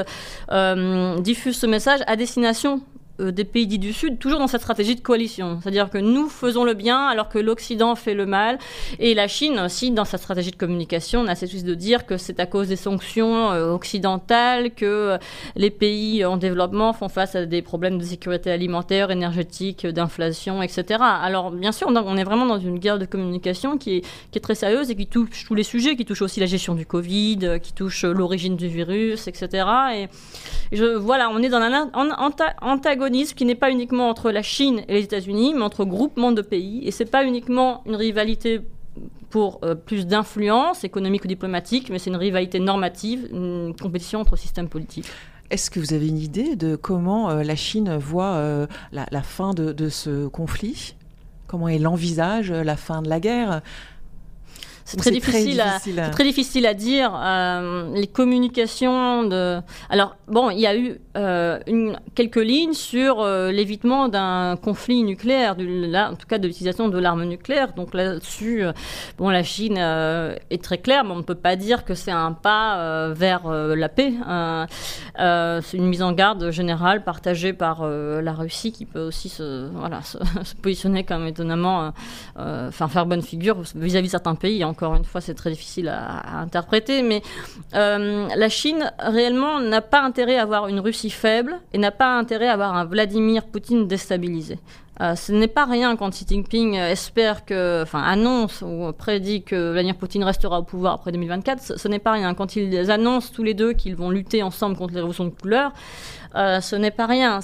[SPEAKER 2] euh, diffuse ce message à destination euh, des pays dits du Sud, toujours dans cette stratégie de coalition. C'est-à-dire que nous faisons le bien alors que l'Occident fait le mal. Et la Chine aussi, dans sa stratégie de communication, on a cette de dire que c'est à cause des sanctions euh, occidentales que euh, les pays en développement font face à des problèmes de sécurité alimentaire, énergétique, d'inflation, etc. Alors, bien sûr, on est vraiment dans une guerre de communication qui est, très sérieuse et qui touche tous les sujets, qui touche aussi la gestion du Covid, qui touche l'origine du virus, etc. Et, voilà, on est dans un antagonisme qui n'est pas uniquement entre la Chine et les États-Unis, mais entre groupements de pays. Et c'est pas uniquement une rivalité pour euh, plus d'influence économique ou diplomatique, mais c'est une rivalité normative, une compétition entre systèmes politiques.
[SPEAKER 3] Est-ce que vous avez une idée de comment euh, la Chine voit euh, la, fin de, ce conflit? Comment elle envisage la fin de la guerre?
[SPEAKER 2] C'est très, difficile, à, très difficile à dire. Euh, les communications de. Alors, bon, il y a eu euh, une, quelques lignes sur euh, l'évitement d'un conflit nucléaire, du, là, en tout cas de l'utilisation de l'arme nucléaire. Donc là-dessus, bon, la Chine est très claire, mais on ne peut pas dire que c'est un pas vers la paix. c'est une mise en garde générale partagée par la Russie qui peut aussi se, voilà, se, positionner comme étonnamment, enfin, faire bonne figure vis-à-vis de certains pays. Hein encore une fois, c'est très difficile à, interpréter, mais euh, la Chine réellement n'a pas intérêt à avoir une Russie faible et n'a pas intérêt à avoir un Vladimir Poutine déstabilisé. Euh, ce n'est pas rien quand Xi Jinping espère que, enfin, annonce ou prédit que Vladimir Poutine restera au pouvoir après 2024. Ce, n'est pas rien. Quand ils annoncent tous les deux qu'ils vont lutter ensemble contre les révolutions de couleur, euh, ce n'est pas rien.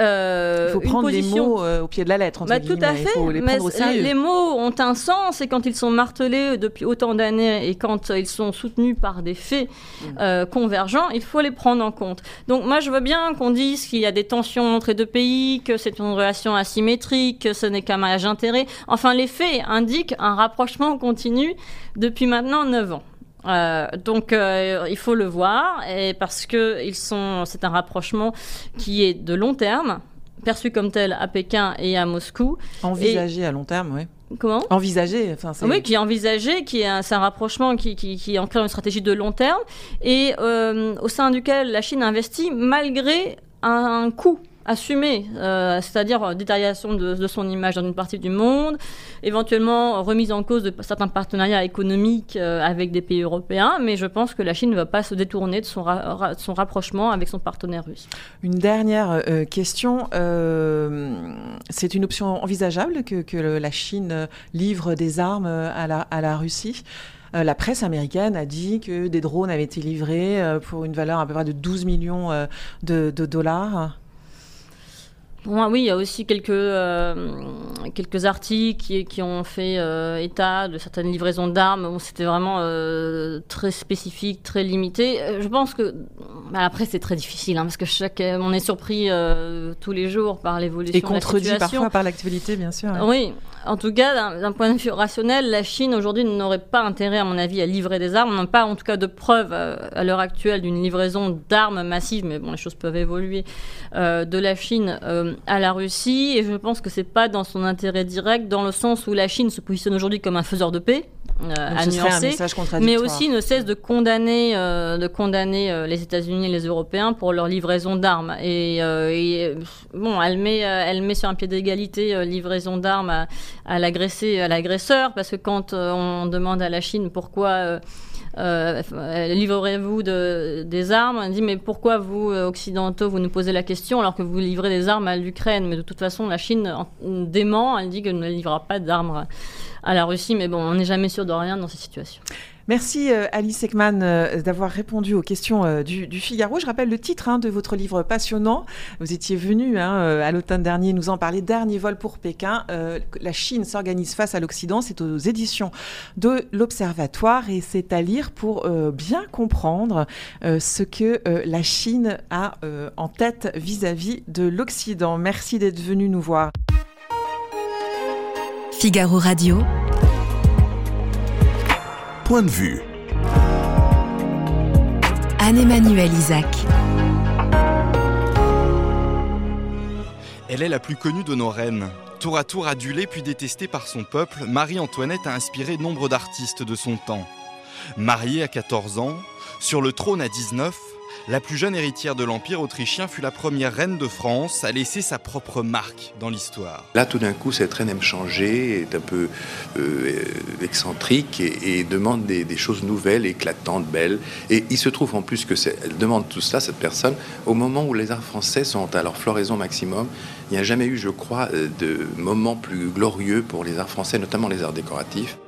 [SPEAKER 2] Euh,
[SPEAKER 3] il faut prendre les mots euh, au pied de la lettre.
[SPEAKER 2] Bah, tout à fait. Il faut les, mais les, mots ont un sens et quand ils sont martelés depuis autant d'années et quand ils sont soutenus par des faits mm. euh, convergents, il faut les prendre en compte. Donc moi, je veux bien qu'on dise qu'il y a des tensions entre les deux pays, que c'est une relation asymétrique, que ce n'est qu'un mariage intérêt. Enfin, les faits indiquent un rapprochement continu depuis maintenant 9 ans. Euh, donc euh, il faut le voir et parce que ils sont, c'est un rapprochement qui est de long terme, perçu comme tel à Pékin et à Moscou.
[SPEAKER 3] Envisagé à long terme, oui.
[SPEAKER 2] Comment?
[SPEAKER 3] Envisagé,
[SPEAKER 2] enfin Oui, qui est envisagé, qui est c'est un rapprochement qui, qui, qui ancré une stratégie de long terme et euh, au sein duquel la Chine investit malgré un coût assumé, euh, c'est-à-dire détérioration de, son image dans une partie du monde, éventuellement remise en cause de certains partenariats économiques euh, avec des pays européens, mais je pense que la Chine ne va pas se détourner de son, rapprochement avec son partenaire russe.
[SPEAKER 3] Une dernière euh, question, c'est une option envisageable que, la Chine livre des armes à la, Russie? La presse américaine a dit que des drones avaient été livrés pour une valeur à peu près de 12 millions de dollars
[SPEAKER 2] oui, il y a aussi quelques, euh, quelques articles qui, qui ont fait euh, état de certaines livraisons d'armes. Bon, C'était vraiment euh, très spécifique, très limité. Je pense que. Bah, après, c'est très difficile, hein, parce que chaque, on est surpris tous les jours par l'évolution de la situation.
[SPEAKER 3] Et contredit parfois par l'actualité, bien sûr.
[SPEAKER 2] Oui, en tout cas, d'un point de vue rationnel, la Chine aujourd'hui n'aurait pas intérêt, à mon avis, à livrer des armes. On n'a pas, en tout cas, de preuves à l'heure actuelle d'une livraison d'armes massives, mais bon, les choses peuvent évoluer, de la Chine à la Russie et je pense que c'est pas dans son intérêt direct dans le sens où la Chine se positionne aujourd'hui comme un faiseur de paix euh, à nuancer, mais aussi ne cesse de condamner, euh, de condamner euh, les États-Unis et les Européens pour leur livraison d'armes. Et, bon, elle met, elle met sur un pied d'égalité livraison d'armes à, à l'agressé, à l'agresseur, parce que quand on demande à la Chine pourquoi euh, livrez-vous des armes On dit mais pourquoi vous, euh, occidentaux, vous nous posez la question alors que vous livrez des armes à l'Ukraine? Mais de toute façon, la Chine dément, elle dit qu'elle ne livrera pas d'armes à la Russie, mais bon, on n'est jamais sûr de rien dans ces situations.
[SPEAKER 3] Merci euh, Alice Ekman euh, d'avoir répondu aux questions euh, du, Figaro. Je rappelle le titre hein, de votre livre passionnant. Vous étiez venu hein, à l'automne dernier nous en parler. Dernier vol pour Pékin. la Chine s'organise face à l'Occident. C'est aux éditions de l'Observatoire et c'est à lire pour bien comprendre ce que la Chine a en tête vis-à-vis -vis de l'Occident. Merci d'être venu nous voir.
[SPEAKER 1] Figaro Radio
[SPEAKER 5] point de vue.
[SPEAKER 1] Anne-Emmanuel Isaac.
[SPEAKER 6] Elle est la plus connue de nos reines. Tour à tour adulée puis détestée par son peuple, Marie-Antoinette a inspiré nombre d'artistes de son temps. Mariée à 14 ans, sur le trône à 19, la plus jeune héritière de l'Empire autrichien fut la première reine de France à laisser sa propre marque dans l'histoire.
[SPEAKER 7] Là, tout d'un coup, cette reine aime changer, est un peu euh, excentrique et, demande des, choses nouvelles, éclatantes, belles. Et il se trouve en plus que elle demande tout cela, cette personne, au moment où les arts français sont à leur floraison maximum. Il n'y a jamais eu, je crois, euh, de moment plus glorieux pour les arts français, notamment les arts décoratifs.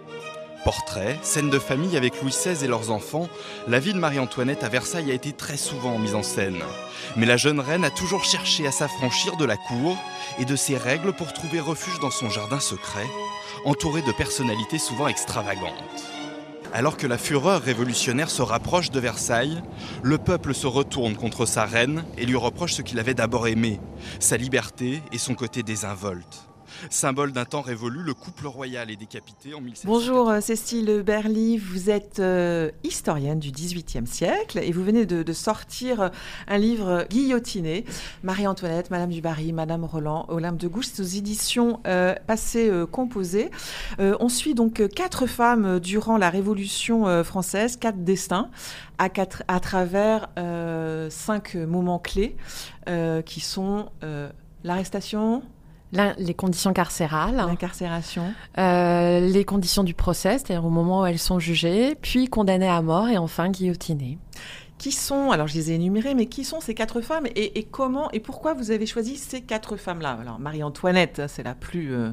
[SPEAKER 6] Portraits, scènes de famille avec Louis XVI et leurs enfants, la vie de Marie-Antoinette à Versailles a été très souvent mise en scène. Mais la jeune reine a toujours cherché à s'affranchir de la cour et de ses règles pour trouver refuge dans son jardin secret, entouré de personnalités souvent extravagantes. Alors que la fureur révolutionnaire se rapproche de Versailles, le peuple se retourne contre sa reine et lui reproche ce qu'il avait d'abord aimé, sa liberté et son côté désinvolte. Symbole d'un temps révolu, le couple royal est décapité en 1700.
[SPEAKER 3] Bonjour euh, Cécile Berly, vous êtes euh, historienne du XVIIIe siècle et vous venez de, sortir euh, un livre guillotiné, Marie-Antoinette, Madame du Barry, Madame Roland, Olympe de Gouges, aux éditions passées composées. on suit donc quatre femmes durant la Révolution française, quatre destins, à, quatre, à travers cinq moments clés qui sont l'arrestation,
[SPEAKER 8] les conditions carcérales.
[SPEAKER 3] L'incarcération.
[SPEAKER 8] Euh, les conditions du procès, c'est-à-dire au moment où elles sont jugées, puis condamnées à mort et enfin guillotinées.
[SPEAKER 3] Qui sont, alors je les ai énumérées, mais qui sont ces quatre femmes et, comment et pourquoi vous avez choisi ces quatre femmes-là? Alors Marie-Antoinette, c'est la plus euh,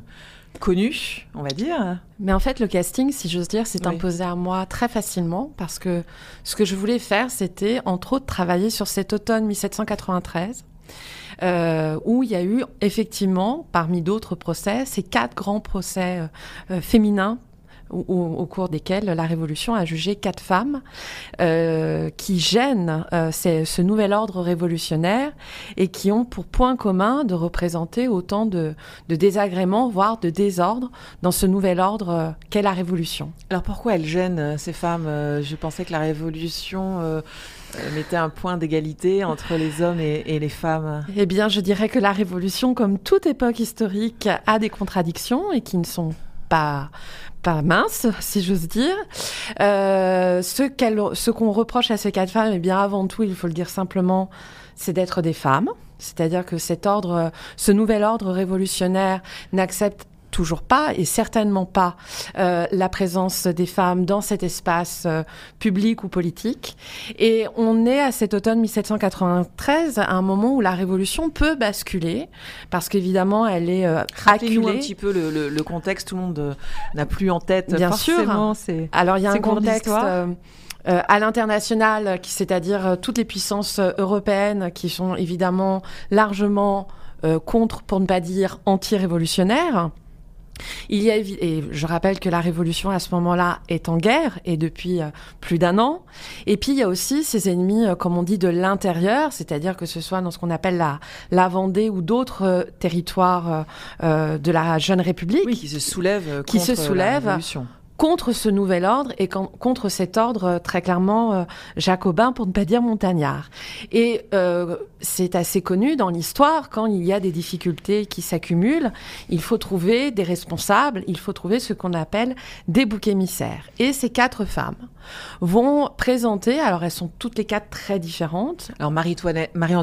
[SPEAKER 3] connue, on va dire.
[SPEAKER 8] Mais en fait, le casting, si j'ose dire, s'est imposé à moi très facilement parce que ce que je voulais faire, c'était entre autres travailler sur cet automne 1793 euh, où il y a eu effectivement, parmi d'autres procès, ces quatre grands procès euh, euh, féminins au, cours desquels la Révolution a jugé quatre femmes qui gênent ce nouvel ordre révolutionnaire et qui ont pour point commun de représenter autant de, désagréments, voire de désordre dans ce nouvel ordre qu'est la Révolution.
[SPEAKER 3] Alors pourquoi elles gênent ces femmes Je pensais que la Révolution mettait un point d'égalité entre les hommes et, les femmes
[SPEAKER 8] Eh bien, je dirais que la Révolution, comme toute époque historique, a des contradictions et qui ne sont pas, pas mince, si j'ose dire. Euh, ce qu'on ce qu'on reproche à ces quatre femmes, eh bien avant tout, il faut le dire simplement, c'est d'être des femmes. C'est-à-dire que cet ordre, ce nouvel ordre révolutionnaire n'accepte toujours pas et certainement pas euh, la présence des femmes dans cet espace euh, public ou politique. Et on est à cet automne 1793 à un moment où la révolution peut basculer parce qu'évidemment elle est euh,
[SPEAKER 3] acculée. un petit peu le, le, le, contexte, tout le monde euh, n'a plus en tête
[SPEAKER 8] Bien
[SPEAKER 3] forcément.
[SPEAKER 8] sûr. Alors il y a un contexte. Euh, à l'international, c'est-à-dire toutes les puissances européennes qui sont évidemment largement contre, pour ne pas dire anti-révolutionnaires. Il y a, et je rappelle que la révolution à ce moment-là est en guerre et depuis euh, plus d'un an. Et puis il y a aussi ces ennemis, euh, comme on dit, de l'intérieur, c'est-à-dire que ce soit dans ce qu'on appelle la, la Vendée ou d'autres euh, territoires euh, de la jeune République,
[SPEAKER 3] oui, qui se soulèvent,
[SPEAKER 8] qui se soulèvent
[SPEAKER 3] la révolution
[SPEAKER 8] contre ce nouvel ordre et contre cet ordre euh, très clairement euh, jacobin, pour ne pas dire montagnard. Et euh, c'est assez connu dans l'histoire, quand il y a des difficultés qui s'accumulent, il faut trouver des responsables, il faut trouver ce qu'on appelle des boucs émissaires. Et ces quatre femmes vont présenter, alors elles sont toutes les quatre très différentes.
[SPEAKER 3] Alors Marie-Antoinette, Marie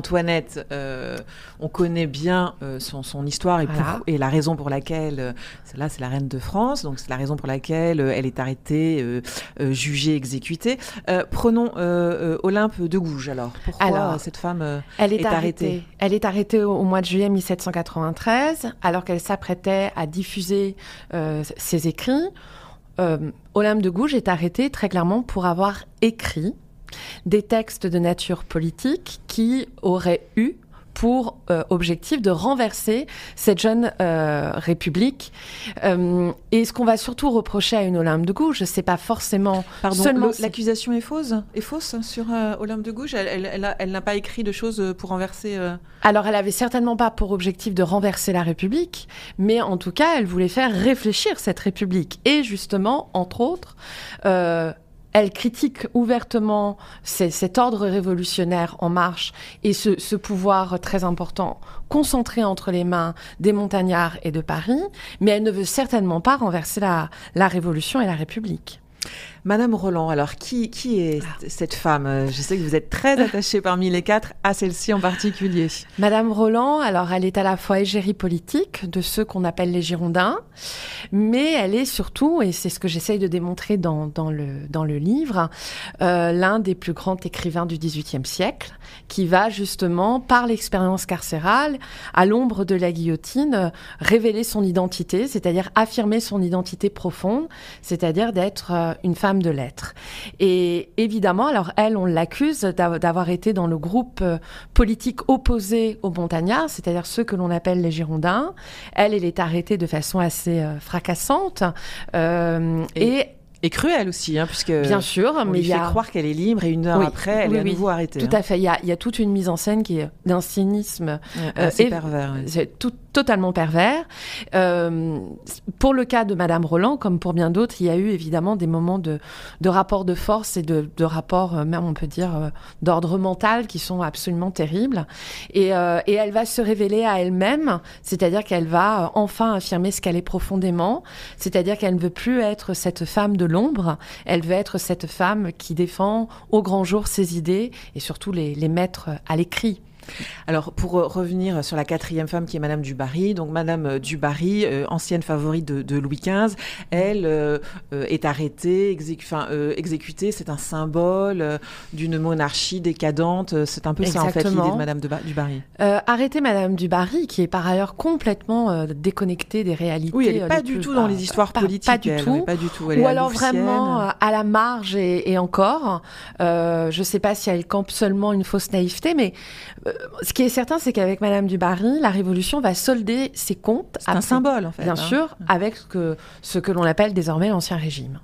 [SPEAKER 3] euh, on connaît bien euh, son, son, histoire et, voilà. pour, et, la raison pour laquelle, euh, là c'est la reine de France, donc c'est la raison pour laquelle elle est arrêtée, euh, jugée, exécutée. prenons Olympe de Gouges alors. Pourquoi alors, cette femme
[SPEAKER 8] elle est,
[SPEAKER 3] est
[SPEAKER 8] arrêtée,
[SPEAKER 3] arrêtée,
[SPEAKER 8] Elle est arrêtée au, au mois de juillet 1793 alors qu'elle s'apprêtait à diffuser ses écrits. Euh, Olympe de Gouges est arrêtée très clairement pour avoir écrit des textes de nature politique qui auraient eu pour euh, objectif de renverser cette jeune euh, république. Euh, et ce qu'on va surtout reprocher à une Olympe de Gouges, c'est pas forcément
[SPEAKER 3] Pardon,
[SPEAKER 8] seulement
[SPEAKER 3] l'accusation est fausse, est fausse sur Olympe de Gouges? Elle, elle, elle, elle n'a pas écrit de choses pour renverser.
[SPEAKER 8] Alors, elle avait certainement pas pour objectif de renverser la République, mais en tout cas, elle voulait faire réfléchir cette République. Et justement, entre autres elle critique ouvertement cet ordre révolutionnaire en marche et ce, pouvoir très important concentré entre les mains des montagnards et de Paris, mais elle ne veut certainement pas renverser la Révolution et la République.
[SPEAKER 3] Madame Roland, alors qui, qui est ah. cette femme? Je sais que vous êtes très attachée parmi les quatre à celle-ci en particulier.
[SPEAKER 8] Madame Roland, alors elle est à la fois égérie politique de ceux qu'on appelle les Girondins, mais elle est surtout, et c'est ce que j'essaye de démontrer dans, dans, le, dans le livre, euh, l'un des plus grands écrivains du XVIIIe siècle, qui va justement, par l'expérience carcérale, à l'ombre de la guillotine, révéler son identité, c'est-à-dire affirmer son identité profonde, c'est-à-dire d'être euh, une femme de lettres. Et évidemment, alors elle, on l'accuse d'avoir été dans le groupe euh, politique opposé aux montagnards, c'est-à-dire ceux que l'on appelle les Girondins. Elle, elle est arrêtée de façon assez euh, fracassante. Euh,
[SPEAKER 3] et, et et cruelle aussi, hein, puisque
[SPEAKER 8] bien sûr,
[SPEAKER 3] on
[SPEAKER 8] mais
[SPEAKER 3] lui
[SPEAKER 8] il
[SPEAKER 3] fait a... croire qu'elle est libre et une heure
[SPEAKER 8] oui,
[SPEAKER 3] après, elle
[SPEAKER 8] oui,
[SPEAKER 3] est à
[SPEAKER 8] oui,
[SPEAKER 3] nouveau arrêtée.
[SPEAKER 8] Tout
[SPEAKER 3] hein.
[SPEAKER 8] à fait. Il y, a, il y a toute une mise en scène qui est d'un cynisme
[SPEAKER 3] euh, et, pervers.
[SPEAKER 8] C'est tout totalement pervers. Euh, pour le cas de Madame Roland, comme pour bien d'autres, il y a eu évidemment des moments de, de rapport de force et de, de rapport, euh, même on peut dire, euh, d'ordre mental qui sont absolument terribles. Et, et elle va se révéler à elle-même, c'est-à-dire qu'elle va enfin affirmer ce qu'elle est profondément, c'est-à-dire qu'elle ne veut plus être cette femme de l'ombre, elle veut être cette femme qui défend au grand jour ses idées et surtout les, les mettre à l'écrit.
[SPEAKER 3] Alors, pour revenir sur la quatrième femme qui est Madame Dubarry, donc Madame Dubarry, euh, ancienne favorite de, de, Louis XV, elle euh, est arrêtée, euh, exécutée. C'est un symbole d'une monarchie décadente. C'est un peu
[SPEAKER 8] Exactement.
[SPEAKER 3] ça, en fait, l'idée de Madame de Dubarry.
[SPEAKER 8] arrêter Madame Dubarry, qui est par ailleurs complètement déconnectée des réalités.
[SPEAKER 3] Oui, elle n'est pas du tout dans les histoires politiques.
[SPEAKER 8] Pas du tout.
[SPEAKER 3] Pas du tout. Elle
[SPEAKER 8] Ou
[SPEAKER 3] est
[SPEAKER 8] alors vraiment à la marge et, et encore. je ne sais pas si elle campe seulement une fausse naïveté, mais ce qui est certain, c'est qu'avec Madame du Barry, la Révolution va solder ses comptes.
[SPEAKER 3] C'est un symbole, en fait.
[SPEAKER 8] Bien
[SPEAKER 3] hein.
[SPEAKER 8] sûr, avec ce que, ce que l'on appelle désormais l'Ancien Régime.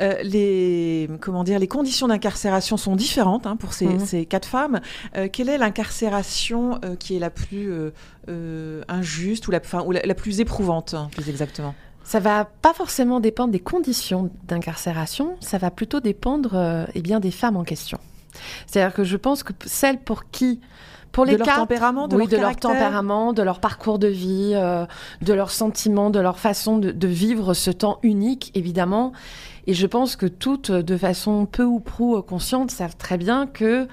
[SPEAKER 3] Euh, les, comment dire, les conditions d'incarcération sont différentes hein, pour ces,
[SPEAKER 8] Mhm.
[SPEAKER 3] ces quatre femmes. Euh, quelle est l'incarcération euh, qui est la plus injuste ou, la, enfin, ou la, la plus éprouvante, plus exactement?
[SPEAKER 8] Ça va pas forcément dépendre des conditions d'incarcération, ça va plutôt dépendre eh bien, des femmes en question. C'est-à-dire que je pense que celles pour qui, pour les
[SPEAKER 3] De leur
[SPEAKER 8] quatre,
[SPEAKER 3] tempérament, de
[SPEAKER 8] oui,
[SPEAKER 3] leur
[SPEAKER 8] de leur tempérament, de leur parcours de vie, euh, de leurs sentiments, de leur façon de, de vivre ce temps unique, évidemment. Et je pense que toutes, de façon peu ou prou consciente, savent très bien que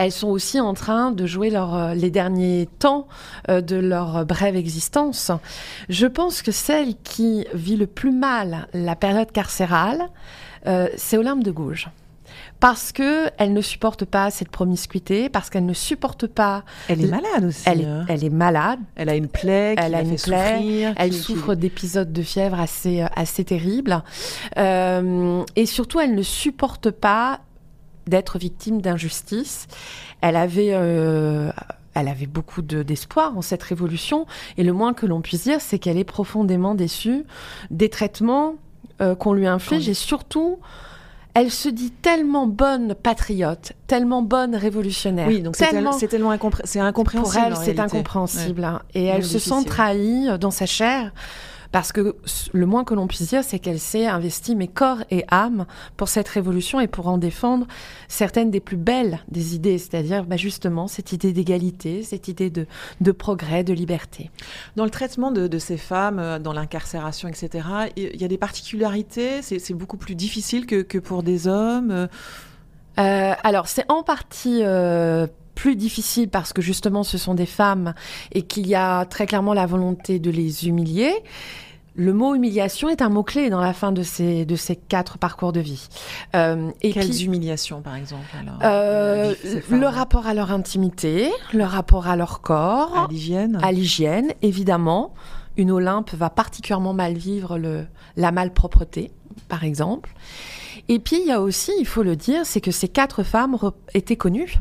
[SPEAKER 8] elles sont aussi en train de jouer leur, euh, les derniers temps euh, de leur brève existence. Je pense que celle qui vit le plus mal la période carcérale, euh, c'est Olympe de Gouges. Parce que elle ne supporte pas cette promiscuité, parce qu'elle ne supporte pas.
[SPEAKER 3] Elle est malade aussi.
[SPEAKER 8] Elle, est-
[SPEAKER 3] hein.
[SPEAKER 8] elle est malade,
[SPEAKER 3] Elle a une plaie qui
[SPEAKER 8] Elle a une
[SPEAKER 3] fait
[SPEAKER 8] plaie,
[SPEAKER 3] souffrir.
[SPEAKER 8] elle souffre d'épisodes de fièvre assez, euh, assez terribles. Euh, et surtout, elle ne supporte pas d'être victime d'injustice. Elle avait. euh, elle avait beaucoup de- d'espoir en cette révolution, et le moins que l'on puisse dire, c'est qu'elle est profondément déçue des traitements euh, qu'on lui inflige, et surtout, elle se dit tellement bonne patriote, tellement bonne révolutionnaire,
[SPEAKER 3] Oui, donc c'est
[SPEAKER 8] tellement
[SPEAKER 3] tel- c'est tellement incompré- c'est incompréhensible.
[SPEAKER 8] pour elle, c'est incompréhensible. hein. Et elle se sent trahie euh, dans sa chair. Parce que le moins que l'on puisse dire, c'est qu'elle s'est investie, mais corps et âme, pour cette révolution et pour en défendre certaines des plus belles des idées, c'est-à-dire bah, justement cette idée d'égalité, cette idée de, de progrès, de liberté.
[SPEAKER 3] Dans le traitement de, de ces femmes, euh, dans l'incarcération, etc., il y a des particularités. C'est c'est beaucoup plus difficile que, que pour des hommes. euh,
[SPEAKER 8] Euh, alors, c'est en partie euh, plus difficile parce que justement, ce sont des femmes et qu'il y a très clairement la volonté de les humilier. Le mot humiliation est un mot-clé dans la fin de ces, de ces quatre parcours de vie. Euh, et
[SPEAKER 3] Quelles
[SPEAKER 8] puis,
[SPEAKER 3] humiliations, par exemple alors,
[SPEAKER 8] euh,
[SPEAKER 3] femmes?
[SPEAKER 8] le rapport à leur intimité, le rapport à leur corps,
[SPEAKER 3] à l'hygiène?
[SPEAKER 8] à l'hygiène, évidemment. Une Olympe va particulièrement mal vivre le, la malpropreté, par exemple. Et puis, il y a aussi, il faut le dire, c'est que ces quatre femmes étaient connues.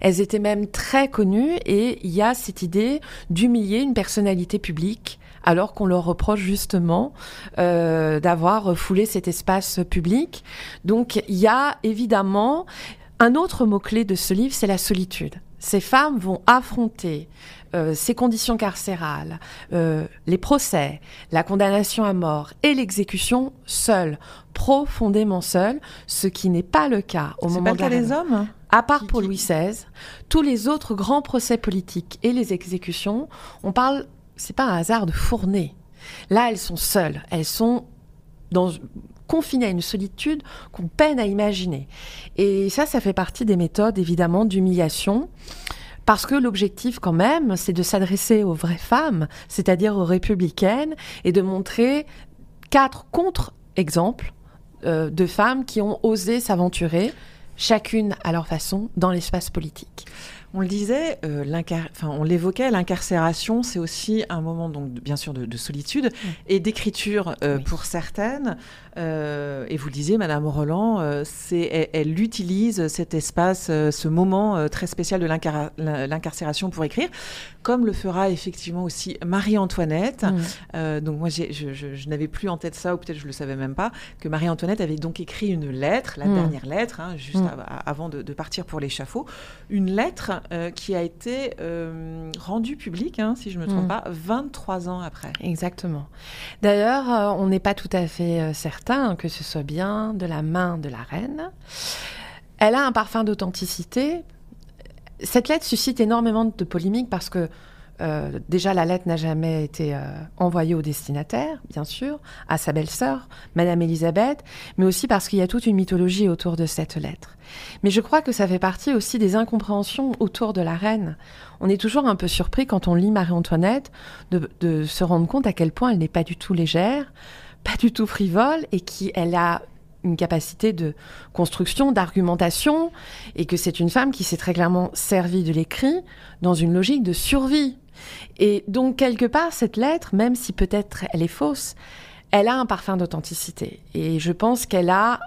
[SPEAKER 8] Elles étaient même très connues et il y a cette idée d'humilier une personnalité publique alors qu'on leur reproche justement euh, d'avoir foulé cet espace public. Donc il y a évidemment un autre mot-clé de ce livre, c'est la solitude. Ces femmes vont affronter euh, ces conditions carcérales, euh, les procès, la condamnation à mort et l'exécution seules, profondément seules, ce qui n'est pas le cas au
[SPEAKER 3] C'est
[SPEAKER 8] moment
[SPEAKER 3] pas le
[SPEAKER 8] de la
[SPEAKER 3] cas des hommes?
[SPEAKER 8] À part pour Louis XVI, tous les autres grands procès politiques et les exécutions, on parle, c'est pas un hasard de fournée. Là, elles sont seules, elles sont confinées à une solitude qu'on peine à imaginer. Et ça, ça fait partie des méthodes, évidemment, d'humiliation. Parce que l'objectif, quand même, c'est de s'adresser aux vraies femmes, c'est-à-dire aux républicaines, et de montrer quatre contre-exemples euh, de femmes qui ont osé s'aventurer, chacune à leur façon, dans l'espace politique.
[SPEAKER 3] On le disait, euh, enfin, on l'évoquait, l'incarcération, c'est aussi un moment, donc, bien sûr, de, de solitude et d'écriture euh,
[SPEAKER 8] Oui.
[SPEAKER 3] pour certaines. Euh, et vous le disiez, Madame Roland, euh, elle, elle utilise cet espace, euh, ce moment très spécial de l'incar- l'incarcération pour écrire, comme le fera effectivement aussi Marie-Antoinette.
[SPEAKER 8] Mm.
[SPEAKER 3] Euh, donc moi, je, je- je n'avais plus en tête ça, ou peut-être je le savais même pas, que Marie-Antoinette avait donc écrit une lettre, la
[SPEAKER 8] Mm.
[SPEAKER 3] dernière lettre, hein, juste
[SPEAKER 8] Mm.
[SPEAKER 3] av- avant de, de partir pour l'échafaud, une lettre qui a été rendue publique, hein, si je ne me trompe pas, 23 ans après.
[SPEAKER 8] Exactement. D'ailleurs, on n'est pas tout à fait euh, que ce soit bien de la main de la reine. Elle a un parfum d'authenticité. Cette lettre suscite énormément de polémiques parce que euh, déjà la lettre n'a jamais été euh, envoyée au destinataire, bien sûr, à sa belle-sœur, Madame Élisabeth, mais aussi parce qu'il y a toute une mythologie autour de cette lettre. Mais je crois que ça fait partie aussi des incompréhensions autour de la reine. On est toujours un peu surpris quand on lit Marie-Antoinette de se rendre compte à quel point elle n'est pas du tout légère, pas du tout frivole et qu'elle a une capacité de construction, d'argumentation, et que c'est une femme qui s'est très clairement servie de l'écrit dans une logique de survie. Et donc, quelque part, cette lettre, même si peut-être elle est fausse, elle a un parfum d'authenticité. Et je pense qu'elle a,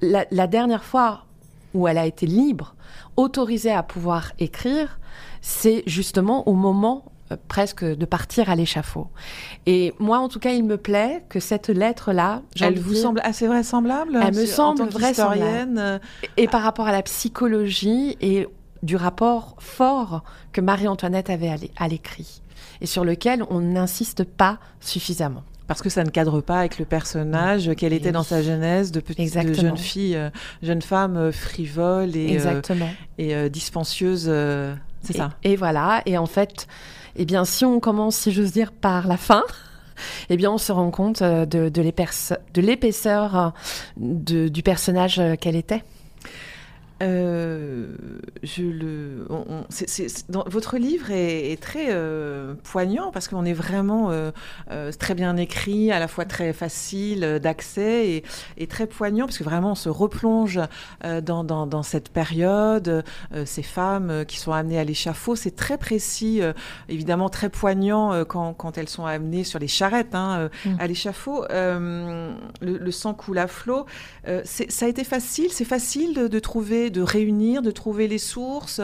[SPEAKER 8] la, la dernière fois où elle a été libre, autorisée à pouvoir écrire, c'est justement au moment presque de partir à l'échafaud. Et moi, en tout cas, il me plaît que cette lettre-là,
[SPEAKER 3] elle vous semble assez vraisemblable
[SPEAKER 8] Elle me semble
[SPEAKER 3] vraisemblable.
[SPEAKER 8] Euh, et par rapport à la psychologie et du rapport fort que Marie-Antoinette avait à l'écrit et sur lequel on n'insiste pas suffisamment.
[SPEAKER 3] Parce que ça ne cadre pas avec le personnage qu'elle était dans sa jeunesse de petite de jeune fille, euh, jeune femme frivole et dispensieuse. c'est ça?
[SPEAKER 8] Et voilà. Et en fait, eh bien, si on commence, si j'ose dire, par la fin, eh bien, on se rend compte euh, de, de l'épaisseur euh, du personnage euh, qu'elle était.
[SPEAKER 3] Euh, je le, dans, votre livre est, très euh, poignant parce qu'on est vraiment euh, très bien écrit, à la fois très facile d'accès et, très poignant parce que vraiment on se replonge dans, dans, cette période, ces femmes qui sont amenées à l'échafaud, c'est très précis, évidemment très poignant quand, quand, elles sont amenées sur les charrettes hein, mm. à l'échafaud. Le, sang coule à flot. ça a été facile, c'est facile de, de trouver de réunir, de trouver les sources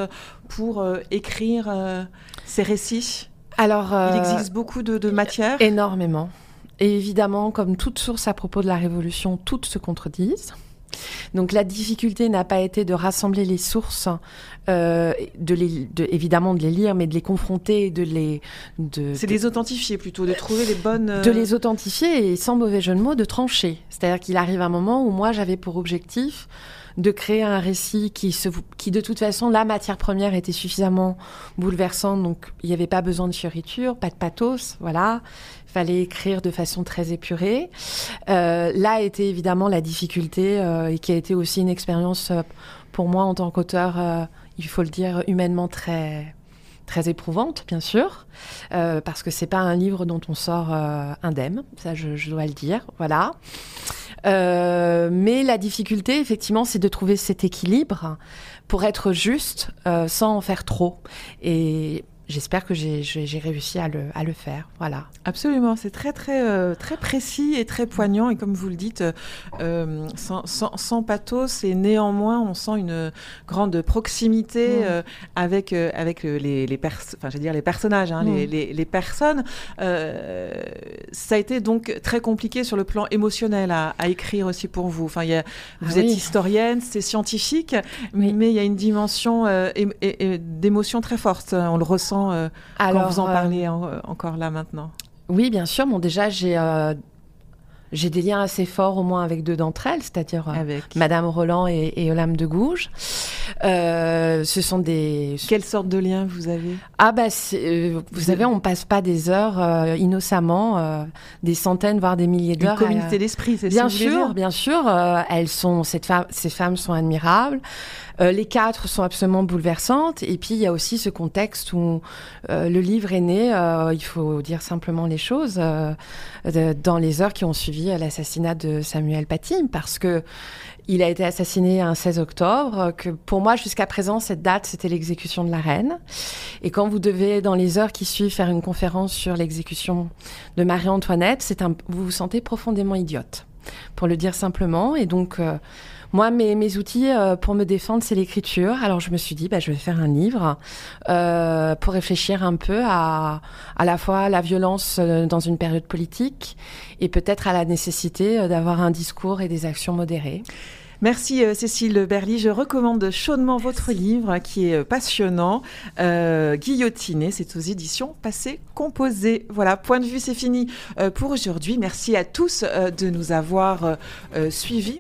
[SPEAKER 3] pour euh, écrire euh, ces récits?
[SPEAKER 8] Alors,
[SPEAKER 3] il euh, existe beaucoup de, de matière.
[SPEAKER 8] Énormément. Et évidemment, comme toute source à propos de la Révolution, toutes se contredisent. Donc la difficulté n'a pas été de rassembler les sources, euh, de les, évidemment de les lire, mais de les confronter, de les...
[SPEAKER 3] De, C'est de les authentifier plutôt, de trouver les bonnes...
[SPEAKER 8] De les authentifier et sans mauvais jeu de mots, de trancher. C'est-à-dire qu'il arrive un moment où moi j'avais pour objectif de créer un récit qui, se, qui de toute façon, la matière première était suffisamment bouleversante, donc il n'y avait pas besoin de fioriture, pas de pathos, voilà. Il fallait écrire de façon très épurée. Euh, là était évidemment la difficulté euh, et qui a été aussi une expérience euh, pour moi en tant qu'auteur, il faut le dire, humainement très très éprouvante, bien sûr, parce que c'est pas un livre dont on sort indemne, ça je, je, dois le dire, voilà. Euh, mais la difficulté, effectivement, c'est de trouver cet équilibre pour être juste euh, sans en faire trop. Et j'espère que j'ai réussi à le, à le, faire. Voilà.
[SPEAKER 3] Absolument, c'est très très euh, très précis et très poignant et comme vous le dites, euh, sans, sans, sans, pathos et néanmoins on sent une grande proximité mm. euh, avec avec les, les dire les personnages, hein, les, mm. les, les, personnes. ça a été donc très compliqué sur le plan émotionnel à, à écrire aussi pour vous. Enfin, y a, vous ah êtes historienne, c'est scientifique, mais il y a une dimension d'émotion très forte. On le ressent euh, quand vous en euh, parlez euh, encore là maintenant
[SPEAKER 8] Oui, bien sûr. Bon, déjà, j'ai j'ai des liens assez forts au moins avec deux d'entre elles, c'est-à-dire Madame Roland et, et Olympe de Gouges. ce sont des...
[SPEAKER 3] Quelle sorte de liens vous avez?
[SPEAKER 8] Ah bah, vous, savez, on passe pas des heures innocemment, des centaines, voire des milliers d'heures.
[SPEAKER 3] Une communauté d'esprit, c'est
[SPEAKER 8] Bien sûr, bien sûr. elles sont, cette femme, ces femmes sont admirables. Euh, les quatre sont absolument bouleversantes. Et puis, il y a aussi ce contexte où euh, le livre est né, euh, il faut dire simplement les choses, dans les heures qui ont suivi l'assassinat de Samuel Paty, parce que il a été assassiné un 16 octobre, que pour moi, jusqu'à présent, cette date, c'était l'exécution de la reine. Et quand vous devez, dans les heures qui suivent, faire une conférence sur l'exécution de Marie-Antoinette, c'est un, vous vous sentez profondément idiote, pour le dire simplement. Et donc, moi, mes, mes outils euh, pour me défendre, c'est l'écriture. Alors, je me suis dit, bah, je vais faire un livre euh, pour réfléchir un peu à à la fois la violence euh, dans une période politique et peut-être à la nécessité d'avoir un discours et des actions modérées.
[SPEAKER 3] Merci Cécile Berly. Je recommande chaudement votre livre qui est passionnant. Euh, Guillotiné, c'est aux éditions Passé Composé. Voilà, point de vue, c'est fini pour aujourd'hui. Merci à tous de nous avoir suivis.